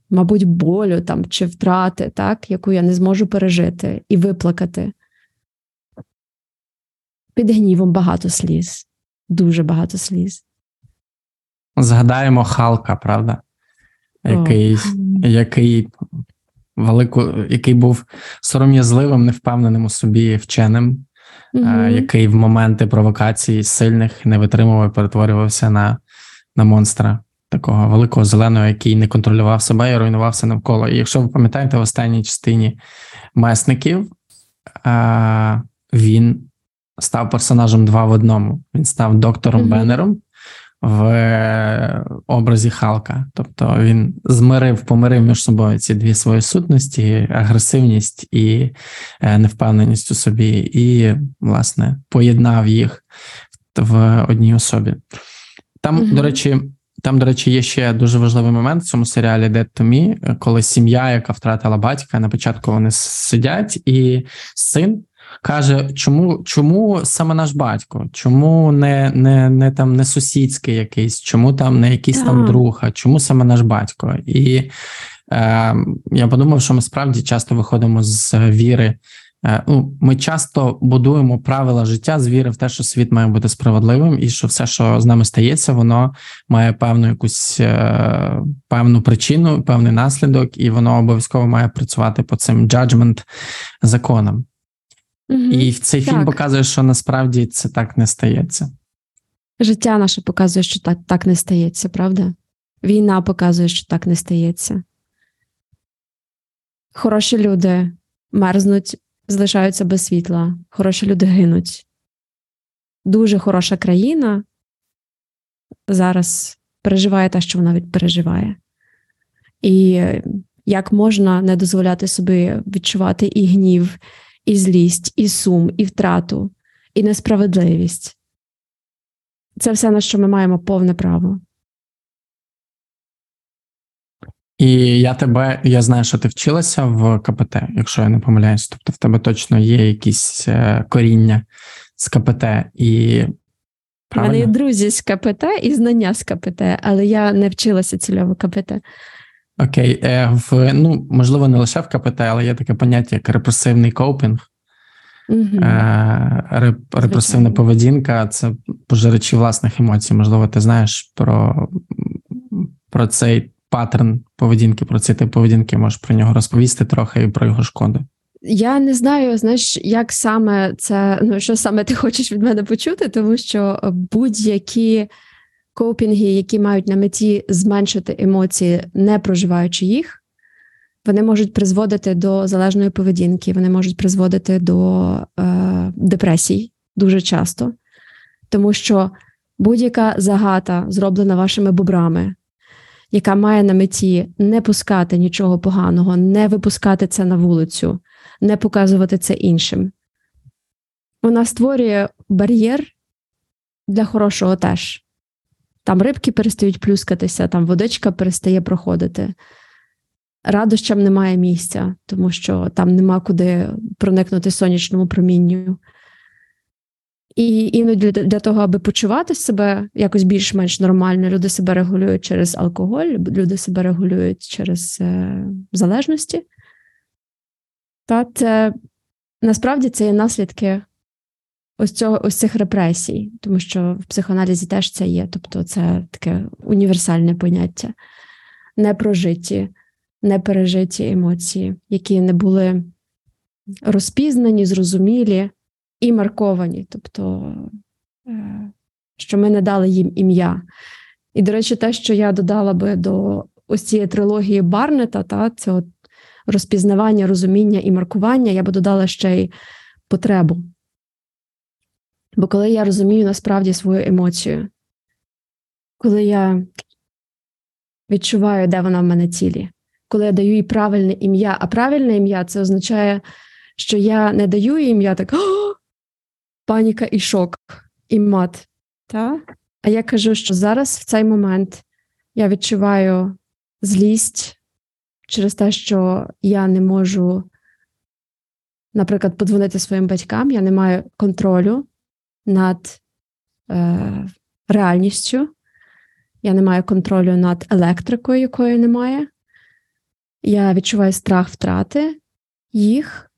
мабуть, болю там чи втрати, так, яку я не зможу пережити і виплакати. Під гнівом багато сліз, дуже багато сліз. Згадаємо Халка, правда? Який, О. який велику, який був сором'язливим, невпевненим у собі вченим, Мгм. який в моменти провокацій сильних не витримував і перетворювався на, на монстра. Такого великого зеленого, який не контролював себе і руйнувався навколо. І якщо ви пам'ятаєте, в останній частині месників е, він став персонажем два в одному. Він став доктором Мгм. Беннером, в е, образі Халка. Тобто він змирив, помирив між собою ці дві свої сутності: агресивність і е, невпевненість у собі, і, власне, поєднав їх в одній особі. Там, mm до речі. Там, до речі, є ще дуже важливий момент в цьому серіалі Dead to Me, коли сім'я, яка втратила батька, на початку вони сидять, і син каже, чому чому саме наш батько? Чому не не, не там не сусідський якийсь, чому там не якийсь там друг, а чому саме наш батько? І е, я подумав, що ми справді часто виходимо з віри. Е, ну, Ми часто будуємо правила життя з віри в те, що світ має бути справедливим, і що все, що з нами стається, воно має певну якусь е, певну причину, певний наслідок, і воно обов'язково має працювати по цим джаджмент законам. Угу. І цей так. фільм показує, що насправді це так не стається. Життя наше показує, що так, так не стається, правда? Війна показує, що так не стається. Хороші люди мерзнуть, залишаються без світла, хороші люди гинуть. Дуже хороша країна зараз переживає те, що вона переживає. І як можна не дозволяти собі відчувати і гнів, і злість, і сум, і втрату, і несправедливість. Це все, на що ми маємо повне право. І я тебе, я знаю, що ти вчилася в КПТ, якщо я не помиляюсь. Тобто в тебе точно є якісь е, коріння з КПТ і. У мене є друзі з КПТ і знання з КПТ, але я не вчилася цільово КПТ. Окей, е, в ну можливо, не лише в КПТ, але є таке поняття як репресивний копінг. Угу. Е, Репресивна поведінка це пожирачі власних емоцій. Можливо, ти знаєш про про цей паттерн поведінки, про цей тип поведінки, можеш про нього розповісти трохи і про його шкоди. Я не знаю, знаєш, як саме це, ну що саме ти хочеш від мене почути, тому що будь-які копінги, які мають на меті зменшити емоції, не проживаючи їх, вони можуть призводити до залежної поведінки, вони можуть призводити до е, депресій дуже часто, тому що будь-яка загата, зроблена вашими бобрами, яка має на меті не пускати нічого поганого, не випускати це на вулицю, не показувати це іншим, вона створює бар'єр для хорошого теж. Там рибки перестають плюскатися, там водичка перестає проходити. Радощам немає місця, тому що там нема куди проникнути сонячному промінню. І іноді для того, аби почувати себе якось більш-менш нормально, люди себе регулюють через алкоголь, люди себе регулюють через е, залежності. Та це насправді це є наслідки ось цього ось цих репресій, тому що в психоаналізі теж це є. Тобто, це таке універсальне поняття, непрожиті, непережиті емоції, які не були розпізнані, зрозумілі і марковані. Тобто, е, що ми не дали їм ім'я. І, до речі, те, що я додала би до ось цієї трилогії Барнета, та от розпізнавання, розуміння і маркування, я би додала ще й потребу. Бо коли я розумію насправді свою емоцію, коли я відчуваю, де вона в мене тілі, коли я даю їй правильне ім'я, а правильне ім'я це означає, що я не даю їй ім'я так О! паніка і шок, і мат. Та? А я кажу, що зараз в цей момент я відчуваю злість через те, що я не можу, наприклад, подзвонити своїм батькам, я не маю контролю над е, реальністю, я не маю контролю над електрикою, якої немає. Я відчуваю страх втрати їх.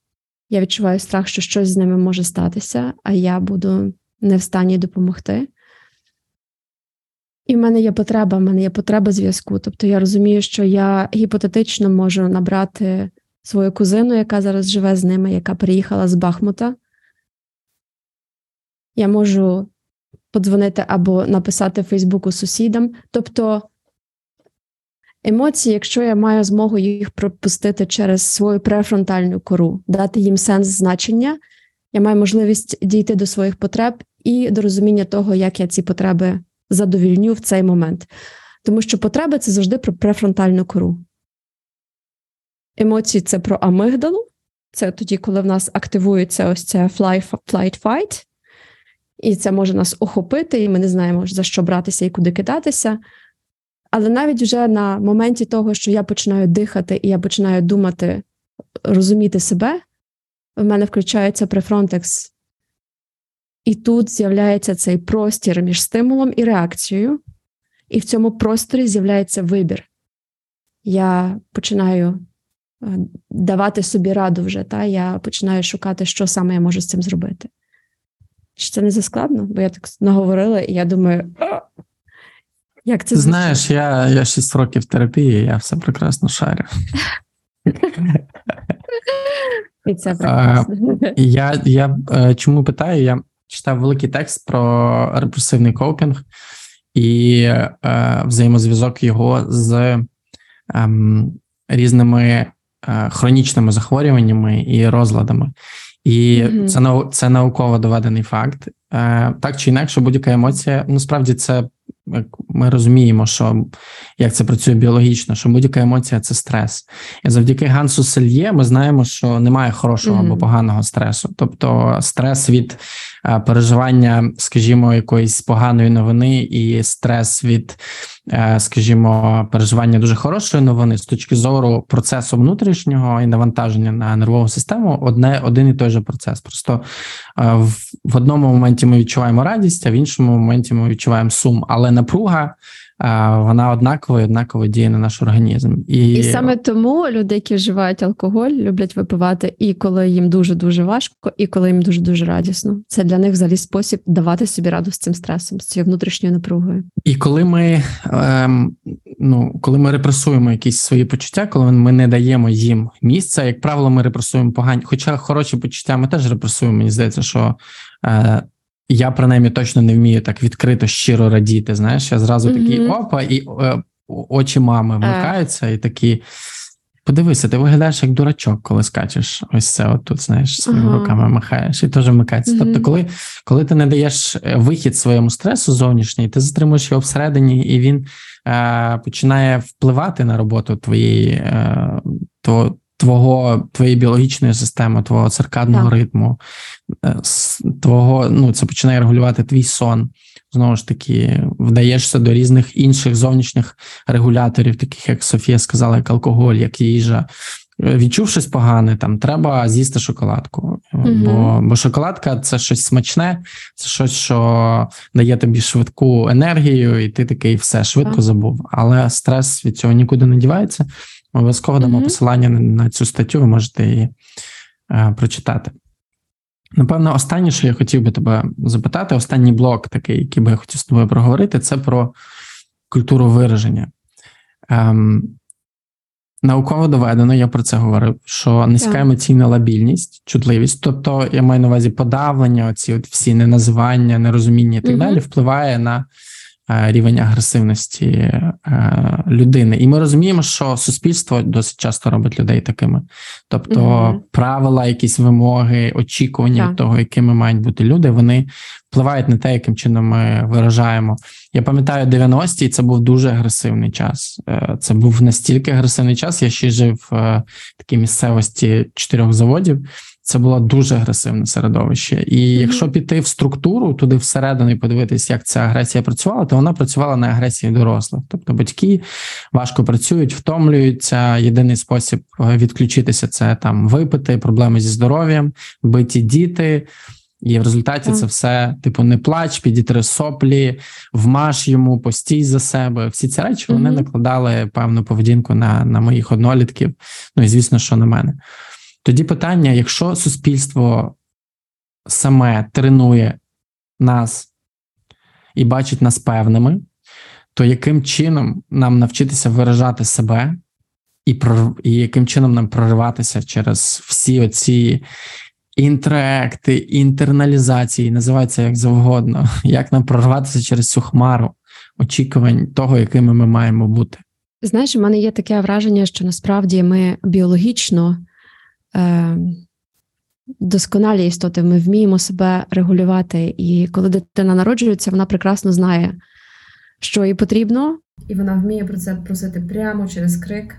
Я відчуваю страх, що щось з ними може статися, а я буду не в стані допомогти. І в мене є потреба, в мене є потреба зв'язку. Тобто я розумію, що я гіпотетично можу набрати свою кузину, яка зараз живе з ними, яка приїхала з Бахмута. Я можу подзвонити або написати Фейсбуку сусідам. Тобто емоції, якщо я маю змогу їх пропустити через свою префронтальну кору, дати їм сенс значення, я маю можливість дійти до своїх потреб і до розуміння того, як я ці потреби задовільню в цей момент. Тому що потреби це завжди про префронтальну кору. Емоції це про амигдалу. Це тоді, коли в нас активується ось це fly, flight, fight, і це може нас охопити, і ми не знаємо, за що братися і куди кидатися. Але навіть вже на моменті того, що я починаю дихати і я починаю думати, розуміти себе, в мене включається префронтекс. І тут з'являється цей простір між стимулом і реакцією, і в цьому просторі з'являється вибір. Я починаю е, давати собі раду вже, та я починаю шукати, що саме я можу з цим зробити. Чи це не заскладно? Бо я так наговорила, і я думаю, як це знаєш, я я 6 років терапії, я все прекрасно шарю. І це прекрасно. Я я е, чому питаю? Я читав великий текст про репресивний копінг і е, взаємозв'язок його з е, різними е, хронічними захворюваннями і розладами. І mm-hmm. це це науково доведений факт. Е, Так чи інакше, будь-яка емоція, насправді це як ми розуміємо, що як це працює біологічно, що будь-яка емоція це стрес. І завдяки Гансу Сельє ми знаємо, що немає хорошого mm-hmm. або поганого стресу. Тобто стрес від переживання, скажімо, якоїсь поганої новини, і стрес від, е, скажімо, переживання дуже хорошої новини з точки зору процесу внутрішнього і навантаження на нервову систему, одне один і той же процес. Просто е, в одному моменті ми відчуваємо радість, а в іншому моменті ми відчуваємо сум, але напруга вона однакова і однаково діє на наш організм. І... і саме тому люди, які вживають алкоголь, люблять випивати і коли їм дуже дуже важко, і коли їм дуже дуже радісно. Це для них взагалі спосіб давати собі раду з цим стресом, з цією внутрішньою напругою. І коли ми ем, ну коли ми репресуємо якісь свої почуття, коли ми не даємо їм місця, як правило, ми репресуємо погані, хоча хороші почуття ми теж репресуємо. Мені здається, що. Е, я принаймні точно не вмію так відкрито щиро радіти. Знаєш, я зразу такий mm-hmm. опа, і е, очі мами вмикаються, і такі. Подивися, ти виглядаєш як дурачок, коли скачеш. Ось це от тут, знаєш, своїми uh-huh. руками махаєш, і теж вмикається. Uh-huh. Тобто, коли коли ти не даєш е, вихід своєму стресу зовнішній, ти затримуєш його всередині, і він е, починає впливати на роботу твоєї е, то, твого твоєї біологічної системи, твого циркадного так. ритму, е, твого ну це починає регулювати твій сон. Знову ж таки, вдаєшся до різних інших зовнішніх регуляторів, таких як Софія сказала, як алкоголь, як їжа. Е, відчув щось погане, там треба з'їсти шоколадку, mm бо бо шоколадка це щось смачне, це щось, що дає тобі швидку енергію, і ти такий все швидко забув. Але стрес від цього нікуди не дівається. Обов'язково дамо mm-hmm. посилання на цю статтю, ви можете її е, прочитати. Напевно, останнє, що я хотів би тебе запитати, останній блок, такий, який би я хотів з тобою проговорити, це про культуру вираження. Ем, Науково доведено, я про це говорив, що низька yeah. емоційна лабільність, чутливість, тобто я маю на увазі подавлення, оці от всі неназивання, нерозуміння і так mm-hmm. далі, впливає на рівень агресивності е, людини, і ми розуміємо, що суспільство досить часто робить людей такими, тобто угу. правила, якісь вимоги, очікування так. того, якими мають бути люди, вони впливають на те, яким чином ми виражаємо. Я пам'ятаю 90-ті, це був дуже агресивний час. Е, це був настільки агресивний час. Я ще жив в такій місцевості чотирьох заводів це було дуже агресивне середовище. І mm-hmm. якщо піти в структуру, туди всередину і подивитися, як ця агресія працювала, то вона працювала на агресії дорослих. Тобто батьки важко працюють, втомлюються. Єдиний спосіб е, відключитися це там випити, проблеми зі здоров'ям, биті діти. І в результаті це все, типу, не плач, підітри соплі, вмаш йому, постій за себе. Всі ці речі вони mm-hmm. накладали певну поведінку на на моїх однолітків. Ну і звісно, що на мене. Тоді питання: якщо суспільство саме тренує нас і бачить нас певними, то яким чином нам навчитися виражати себе, і прор... і яким чином нам прориватися через всі оці інтеракти, інтерналізації, називається як завгодно, як нам прорватися через цю хмару очікувань того, якими ми маємо бути? Знаєш, у мене є таке враження, що насправді ми біологічно досконалі істоти, ми вміємо себе регулювати. І коли дитина народжується, вона прекрасно знає, що їй потрібно, І вона вміє про це просити прямо через крик.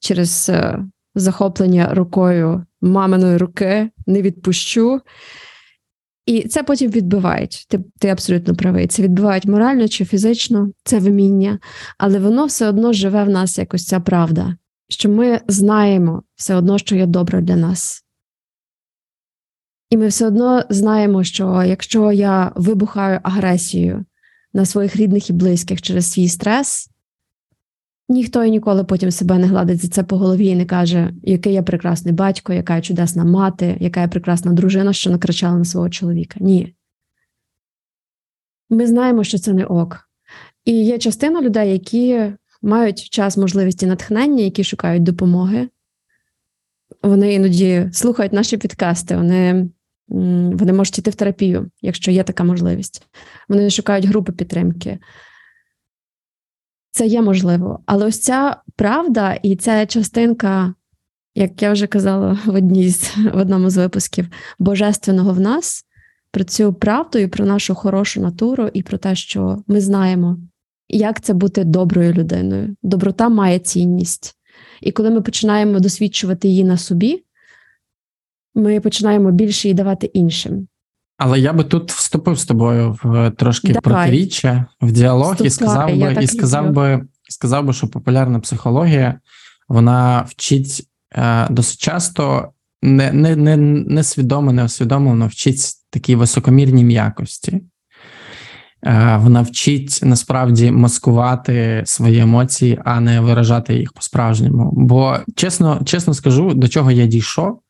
через е, захоплення рукою маминої руки, не відпущу. І це потім відбивають. Ти, ти абсолютно правий. Це відбивають морально чи фізично, це вміння, але воно все одно живе в нас якось ця правда, що ми знаємо все одно, що є добре для нас. І ми все одно знаємо, що якщо я вибухаю агресією на своїх рідних і близьких через свій стрес, ніхто і ніколи потім себе не гладить за це по голові і не каже, який я прекрасний батько, яка я чудесна мати, яка я прекрасна дружина, що накричала на свого чоловіка. Ні. Ми знаємо, що це не ок. І є частина людей, які мають час, можливість і натхнення, які шукають допомоги. Вони іноді слухають наші підкасти, вони, вони можуть йти в терапію, якщо є така можливість. Вони шукають групи підтримки. Це є можливо. Але ось ця правда і ця частинка, як я вже казала в одній з в одному з випусків, божественного в нас, про цю правду і про нашу хорошу натуру, і про те, що ми знаємо, як це бути доброю людиною. Доброта має цінність. І коли ми починаємо досвідчувати її на собі, ми починаємо більше її давати іншим. Але я би тут вступив з тобою в трошки Давай. протиріччя, в діалог і сказав би, і сказав люблю. би, сказав би, що популярна психологія вона вчить е, досить часто не, не, не, не свідомо, не усвідомлено вчить такій високомірній м'якості. Е, вона вчить насправді маскувати свої емоції, а не виражати їх по-справжньому. Бо чесно, чесно скажу, до чого я дійшов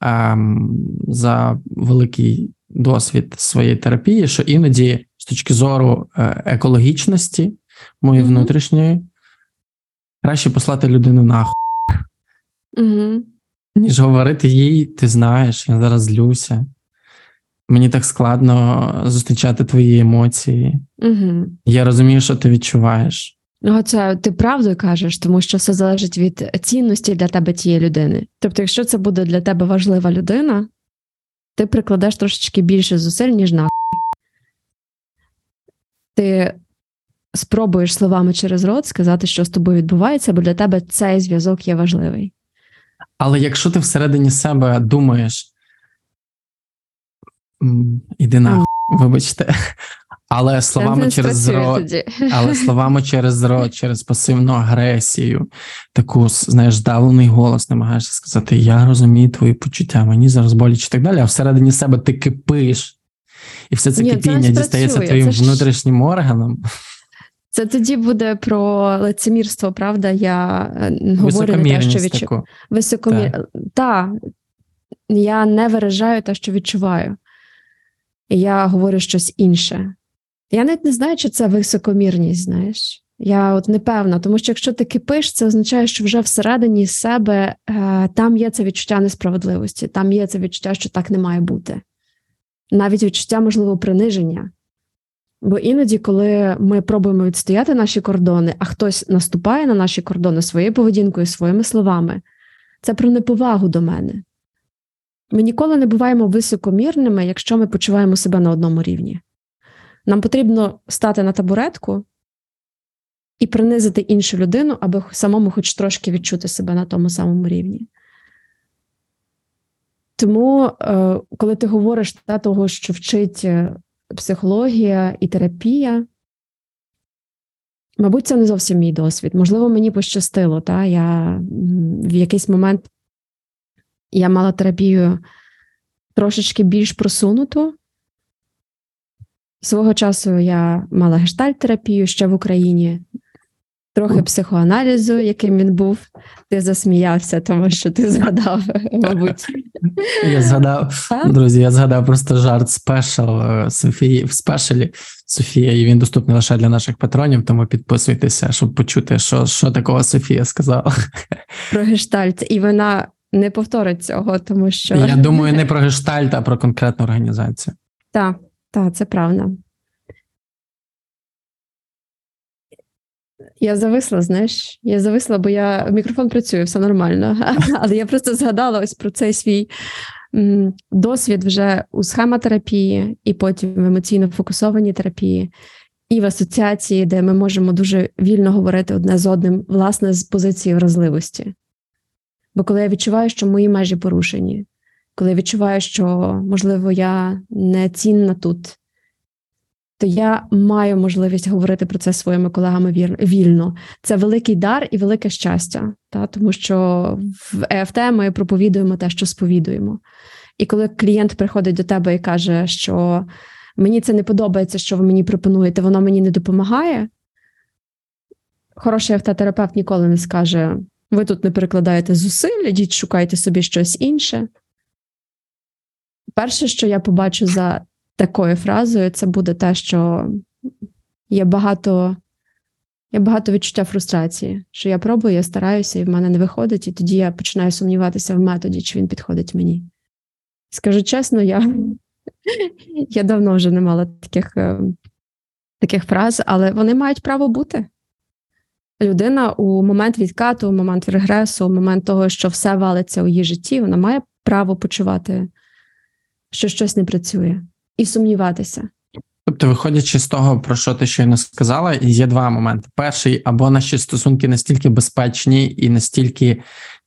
ем, за великий досвід своєї терапії, що іноді, з точки зору е, екологічності моєї Мгм. внутрішньої, краще послати людину нахуй, Угу. ніж говорити їй, ти знаєш, я зараз злюся. Мені так складно зустрічати твої емоції. Угу. Я розумію, що ти відчуваєш. Ну, це ти правду кажеш, тому що все залежить від цінності для тебе тієї людини. Тобто, якщо це буде для тебе важлива людина, ти прикладеш трошечки більше зусиль, ніж на. Ти спробуєш словами через рот сказати, що з тобою відбувається, бо для тебе цей зв'язок є важливий. Але якщо ти всередині себе думаєш, «М, іди нахуй, вибачте, але словами через рот, але словами через рот, через пасивну агресію, таку знаєш, здавлений голос, намагаєшся сказати: Я розумію твої почуття, мені зараз боляче і так далі. А всередині себе ти кипиш, і все це Ні, це кипіння дістається спрацює, твоїм це ж- внутрішнім органам. Це тоді буде про лицемірство, правда? Я е, говорю не те, що відчуваю. Високомір... Так. Я не виражаю те, що відчуваю. Я говорю щось інше. Я навіть не знаю, чи це високомірність, знаєш. Я от не певна, тому що якщо ти кипиш, це означає, що вже всередині себе е, там є це відчуття несправедливості, там є це відчуття, що так не має бути. Навіть відчуття, можливо, приниження. Бо іноді, коли ми пробуємо відстояти наші кордони, а хтось наступає на наші кордони своєю поведінкою, своїми словами, це про неповагу до мене. Ми ніколи не буваємо високомірними, якщо ми почуваємо себе на одному рівні. Нам потрібно стати на табуретку і принизити іншу людину, аби самому хоч трошки відчути себе на тому самому рівні. Тому, е, коли ти говориш та, того, що вчить е, психологія і терапія, мабуть, це не зовсім мій досвід. Можливо, мені пощастило. Та? Я в якийсь момент я мала терапію трошечки більш просунуту. Свого часу я мала гештальт-терапію ще в Україні, трохи психоаналізу, яким він був. Ти засміявся, тому що ти згадав, мабуть. Я згадав, Так? друзі, я згадав просто жарт спешл е, Софії в спешалі Софія, і він доступний лише для наших патронів, тому підписуйтеся, щоб почути, що, що такого Софія сказала. Про гештальт, і вона не повторить цього, тому що Я думаю, не про гештальт, а про конкретну організацію. Так, так, це правда. Я зависла, знаєш, я зависла, бо я мікрофон працює, все нормально. Але я просто згадала ось про цей свій досвід вже у схемотерапії і потім в емоційно фокусованій терапії. і в асоціації, де ми можемо дуже вільно говорити одне з одним, власне, з позиції вразливості. Бо коли я відчуваю, що мої межі порушені, коли я відчуваю, що, можливо, я не цінна тут, то я маю можливість говорити про це своїми колегами вільно. Це великий дар і велике щастя, та? тому що в ЕФТ ми проповідуємо те, що сповідуємо. І коли клієнт приходить до тебе і каже, що мені це не подобається, що ви мені пропонуєте, воно мені не допомагає. Хороший автотерапевт ніколи не скаже: ви тут не перекладаєте зусиль, ідіть, шукайте собі щось інше. Перше, що я побачу за такою фразою, це буде те, що є багато є багато відчуття фрустрації, що я пробую, я стараюся, і в мене не виходить, і тоді я починаю сумніватися в методі, чи він підходить мені. Скажу чесно, я я давно вже не мала таких, е, таких фраз, але вони мають право бути. Людина у момент відкату, у момент регресу, у момент того, що все валиться у її житті, вона має право почувати, що щось не працює, і сумніватися. Тобто, виходячи з того, про що ти щойно сказала, є два моменти: перший або наші стосунки настільки безпечні і настільки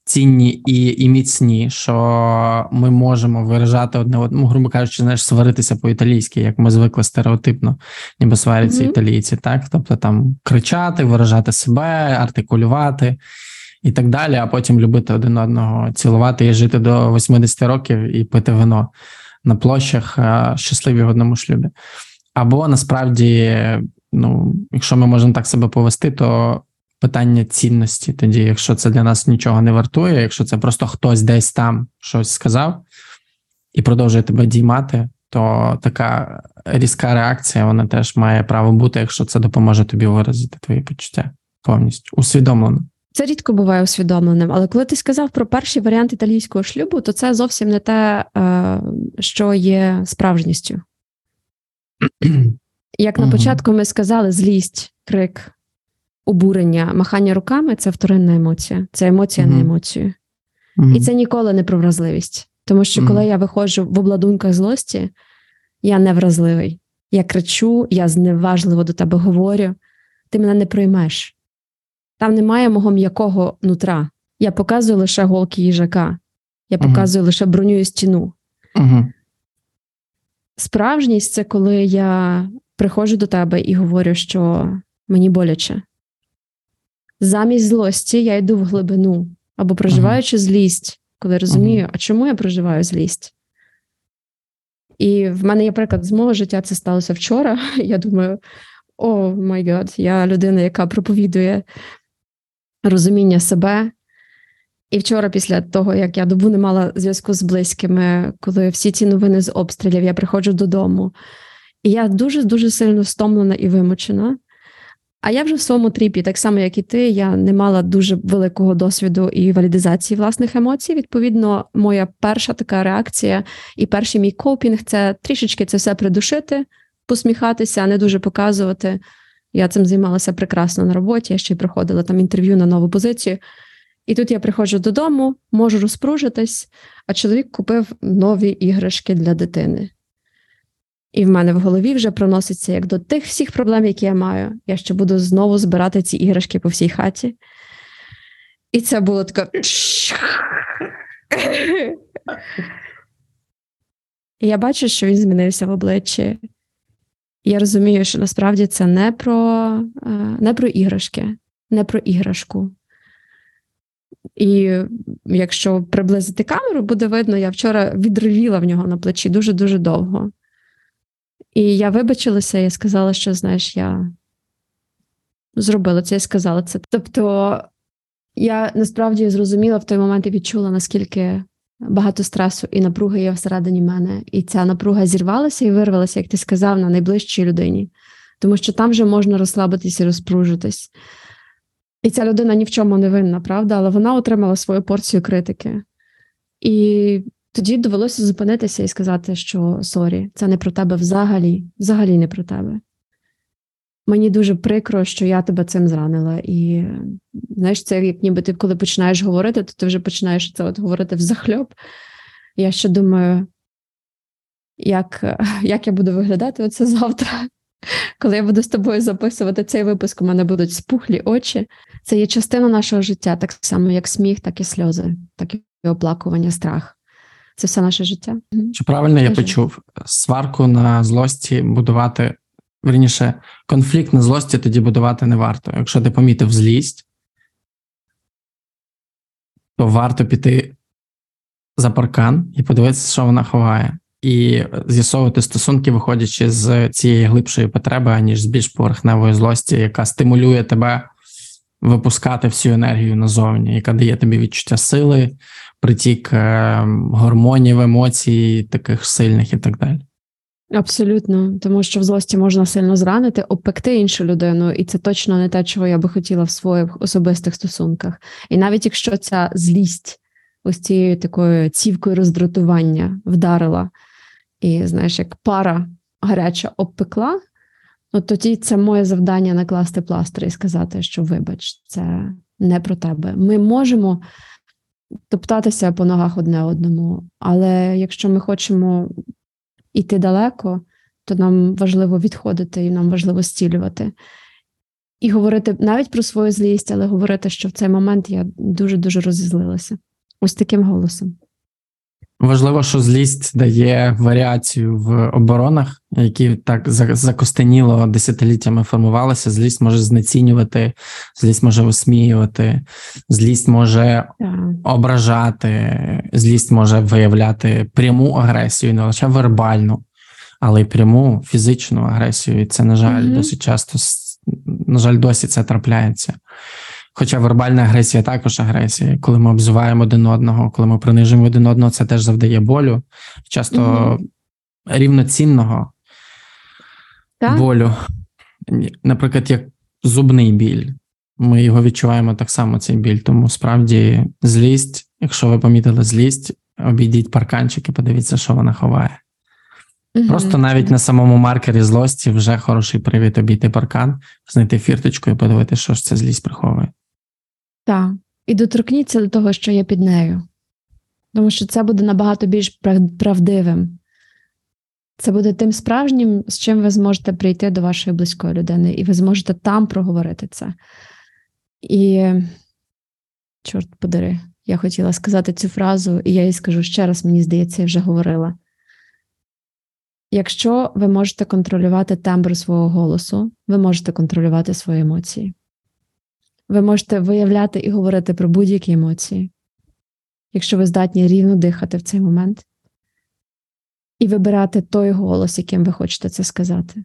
цінні і і міцні, що ми можемо виражати одне одному, грубо кажучи, знаєш, сваритися по-італійськи, як ми звикли стереотипно, ніби сваряться mm-hmm. італійці, так тобто там кричати, виражати себе, артикулювати. І так далі, а потім любити один одного, цілувати і жити до 80 років і пити вино на площах, щасливі в одному шлюбі. Або насправді, ну, якщо ми можемо так себе повести, то питання цінності. Тоді, якщо це для нас нічого не вартує, якщо це просто хтось десь там щось сказав і продовжує тебе діймати, то така різка реакція вона теж має право бути, якщо це допоможе тобі виразити твої почуття повністю усвідомлено. Це рідко буває усвідомленим, але коли ти сказав про перший варіант італійського шлюбу, то це зовсім не те, е, що є справжністю. Як на початку ми сказали, злість, крик, обурення, махання руками це вторинна емоція, це емоція mm-hmm. на емоцію. Mm-hmm. І це ніколи не про вразливість. Тому що, коли я виходжу в обладунках злості, я не вразливий. Я кричу, я зневажливо до тебе говорю, ти мене не проймеш. Там немає мого м'якого нутра. Я показую лише голки їжака, я показую лише броню і стіну. Справжність це коли я приходжу до тебе і говорю, що мені боляче замість злості я йду в глибину або проживаючи ага. злість, коли розумію, ага. а чому я проживаю злість? І в мене є приклад з мого життя, це сталося вчора. Я думаю, oh my God, я людина, яка проповідує розуміння себе. І вчора, після того, як я добу не мала зв'язку з близькими, коли всі ці новини з обстрілів, я приходжу додому. І я дуже дуже сильно стомлена і вимучена. А я вже в своєму тріпі, так само, як і ти, я не мала дуже великого досвіду і валідизації власних емоцій. Відповідно, моя перша така реакція і перший мій копінг це трішечки це все придушити, посміхатися, не дуже показувати. Я цим займалася прекрасно на роботі. Я ще й проходила там інтерв'ю на нову позицію. І тут я приходжу додому, можу розпружитись, а чоловік купив нові іграшки для дитини. І в мене в голові вже проноситься як до тих всіх проблем, які я маю. Я ще буду знову збирати ці іграшки по всій хаті. І це було таке. І я бачу, що він змінився в обличчі. Я розумію, що насправді це не про, е, не про іграшки, не про іграшку. І якщо приблизити камеру, буде видно, я вчора відривіла в нього на плечі дуже-дуже довго. І я вибачилася і сказала, що знаєш, я зробила це і сказала це. Тобто я насправді зрозуміла в той момент і відчула, наскільки багато стресу і напруги є всередині мене. І ця напруга зірвалася і вирвалася, як ти сказав, на найближчій людині, тому що там вже можна розслабитись і розпружитись. І ця людина ні в чому не винна, правда, але вона отримала свою порцію критики. І тоді довелося зупинитися і сказати, що sorry, це не про тебе взагалі, взагалі не про тебе. Мені дуже прикро, що я тебе цим зранила. І знаєш, це як ніби ти, коли починаєш говорити, то ти вже починаєш це от говорити взахльоб. Я ще думаю, як як я буду виглядати оце завтра, Коли я буду з тобою записувати цей випуск, у мене будуть спухлі очі. Це є частина нашого життя, так само, як сміх, так і сльози, так і оплакування, страх. Це все наше життя. Чи правильно я почув? Сварку на злості будувати, верніше, конфлікт на злості тоді будувати не варто. Якщо ти помітив злість, то варто піти за паркан і подивитися, що вона ховає, і з'ясовувати стосунки, виходячи з цієї глибшої потреби, аніж з більш поверхневої злості, яка стимулює тебе випускати всю енергію назовні, яка дає тобі відчуття сили, притік е, гормонів, емоцій, таких сильних і так далі. Абсолютно, тому що в злості можна сильно зранити, обпекти іншу людину, і це точно не те, чого я би хотіла в своїх особистих стосунках. І навіть якщо ця злість ось цією такою цівкою роздратування вдарила, і знаєш, як пара гаряча обпекла, ну тоді це моє завдання накласти пластир і сказати, що вибач, це не про тебе. Ми можемо топтатися по ногах одне одному, але якщо ми хочемо йти далеко, то нам важливо відходити і нам важливо зцілювати. І говорити навіть про свою злість, але говорити, що в цей момент я дуже-дуже розізлилася. Ось таким голосом. Важливо, що злість дає варіацію в оборонах, які так закостеніло десятиліттями формувалися. Злість може знецінювати, злість може висміювати, злість може ображати, злість може виявляти пряму агресію, не лише вербальну, але й пряму фізичну агресію. І це, на жаль, Мгм. досить часто на жаль, досі це трапляється. Хоча вербальна агресія також агресія. Коли ми обзиваємо один одного, коли ми принижуємо один одного, це теж завдає болю. Часто Мгм. рівноцінного Так? болю. Наприклад, як зубний біль. Ми його відчуваємо так само, цей біль. Тому справді злість, якщо ви помітили злість, обійдіть парканчик і подивіться, що вона ховає. Мгм. Просто навіть на самому маркері злості вже хороший привід обійти паркан, знайти фірточку і подивитися, що ж ця злість приховує. Так. І доторкніться до того, що є під нею. Тому що це буде набагато більш правдивим. Це буде тим справжнім, з чим ви зможете прийти до вашої близької людини, і ви зможете там проговорити це. І, чорт подари, я хотіла сказати цю фразу, і я їй скажу ще раз, мені здається, я вже говорила. Якщо ви можете контролювати тембр свого голосу, ви можете контролювати свої емоції. Ви можете виявляти і говорити про будь-які емоції, якщо ви здатні рівно дихати в цей момент, і вибирати той голос, яким ви хочете це сказати.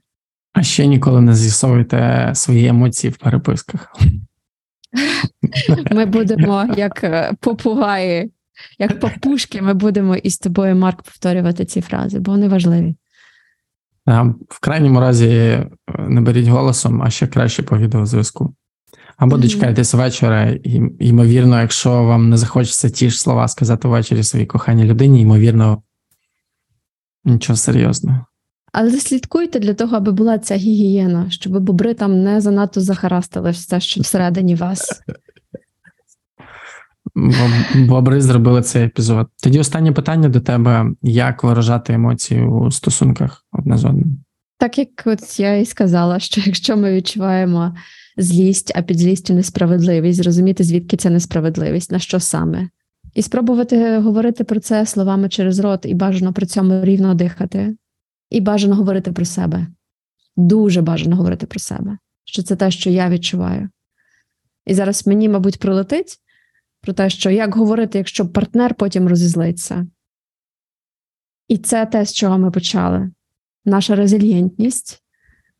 А ще ніколи не з'ясовуйте свої емоції в переписках. Ми будемо як е, попугаї, як папушки, ми будемо із тобою, Марк, повторювати ці фрази, бо вони важливі. В крайньому разі е, не беріть голосом, а ще краще по відеозв'язку. Або Мгм. дочекайтесь вечора, і, ймовірно, якщо вам не захочеться ті ж слова сказати ввечері своїй коханій людині, ймовірно, нічого серйозного. Але слідкуйте для того, аби була ця гігієна, щоб бобри там не занадто захарастили все, що всередині вас. Бобри зробили цей епізод. Тоді останнє питання до тебе: як виражати емоції у стосунках одне з одним? Так як от я і сказала, що якщо ми відчуваємо злість, а під злістю несправедливість, зрозуміти, звідки ця несправедливість, на що саме. І спробувати говорити про це словами через рот, і бажано при цьому рівно дихати, і бажано говорити про себе. Дуже бажано говорити про себе, що це те, що я відчуваю. І зараз мені, мабуть, прилетить про те, що як говорити, якщо партнер потім розізлиться. І це те, з чого ми почали наша резильєнтність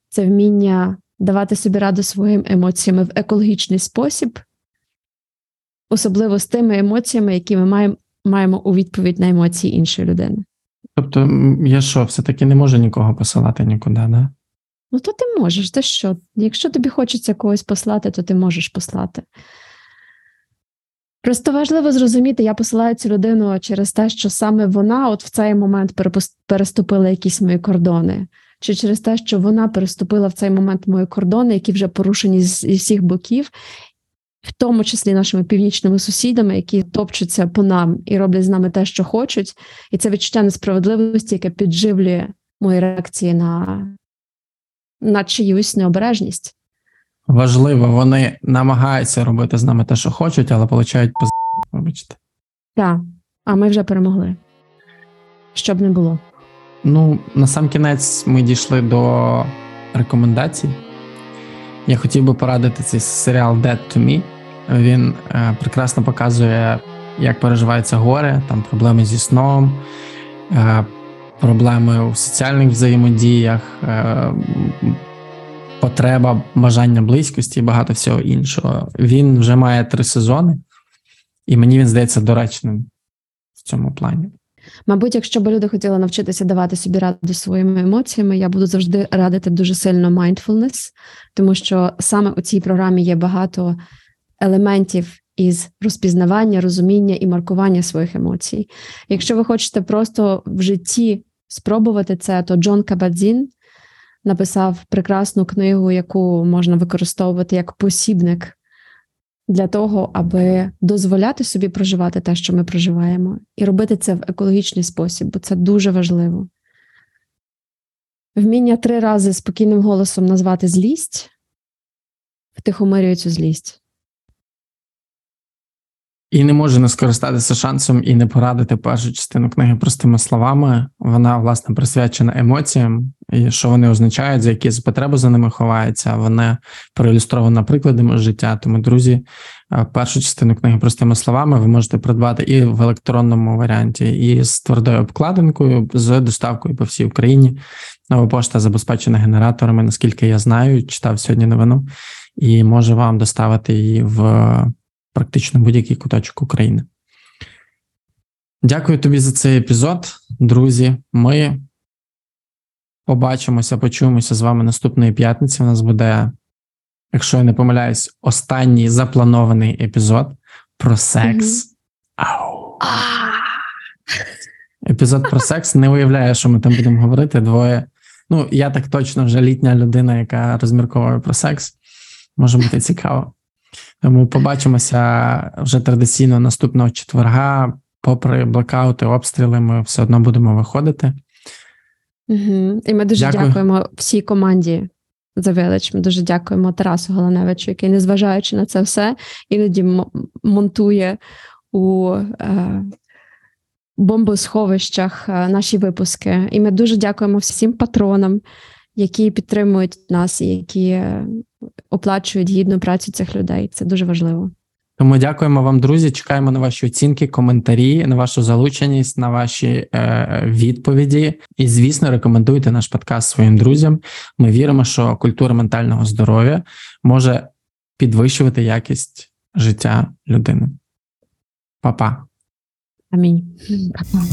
це вміння давати собі раду своїм емоціями в екологічний спосіб, особливо з тими емоціями, які ми маємо, маємо у відповідь на емоції іншої людини. Тобто, я що, все-таки не можу нікого посилати нікуди, да? Ну, то ти можеш, ти що? Якщо тобі хочеться когось послати, то ти можеш послати. Просто важливо зрозуміти, я посилаю цю людину через те, що саме вона от в цей момент переступила якісь мої кордони, чи через те, що вона переступила в цей момент мої кордони, які вже порушені з зі всіх боків, в тому числі нашими північними сусідами, які топчуться по нам і роблять з нами те, що хочуть, і це відчуття несправедливості, яке підживлює мої реакції на, на чиюсь необережність. Важливо, вони намагаються робити з нами те, що хочуть, але получають пиз... Вибачте. Так, а ми вже перемогли. Щоб не було. Ну, на сам кінець ми дійшли до рекомендацій. Я хотів би порадити цей серіал Dead to Me. Він е, прекрасно показує, як переживається горе, там проблеми зі сном, е, проблеми у соціальних взаємодіях, е, потреба бажання близькості і багато всього іншого. Він вже має три сезони, і мені він здається доречним в цьому плані. Мабуть, якщо б люди хотіли навчитися давати собі раду своїми емоціями, я буду завжди радити дуже сильно mindfulness, тому що саме у цій програмі є багато елементів із розпізнавання, розуміння і маркування своїх емоцій. Якщо ви хочете просто в житті спробувати це, то Джон Кабадзін написав прекрасну книгу, яку можна використовувати як посібник для того, аби дозволяти собі проживати те, що ми проживаємо, і робити це в екологічний спосіб, бо це дуже важливо. Вміння три рази спокійним голосом назвати злість втихомирює цю злість. І не можу не скористатися шансом і не порадити першу частину книги простими словами. Вона, власне, присвячена емоціям, і що вони означають, за які потреби за ними ховаються. Вона проілюстрована прикладами життя. Тому, друзі, е, першу частину книги простими словами ви можете придбати і в електронному варіанті, і з твердою обкладинкою, з доставкою по всій Україні. Нова пошта забезпечена генераторами, наскільки я знаю, читав сьогодні новину, і може вам доставити її в практично будь-який куточок України. Дякую тобі за цей епізод, друзі. Ми побачимося, почуємося з вами наступної п'ятниці. У нас буде, якщо я не помиляюсь, останній запланований епізод про секс. Ау. Епізод про секс не уявляю, що ми там будемо говорити. Двоє. Ну, я так точно вже літня людина, яка розмірковує про секс. Може бути цікаво. Тому побачимося вже традиційно наступного четверга. Попри блокаути, обстріли, ми все одно будемо виходити. Угу. І ми дуже Дякую. дякуємо всій команді The Village. Ми дуже дякуємо Тарасу Голаневичу, який, незважаючи на це все, іноді монтує у е, бомбосховищах е, наші випуски. І ми дуже дякуємо всім патронам, які підтримують нас і які е, оплачують гідну працю цих людей. Це дуже важливо. Тому дякуємо вам, друзі. Чекаємо на ваші оцінки, коментарі, на вашу залученість, на ваші е, відповіді. І, звісно, рекомендуйте наш подкаст своїм друзям. Ми віримо, що культура ментального здоров'я може підвищувати якість життя людини. Па-па. Амінь. Па-па.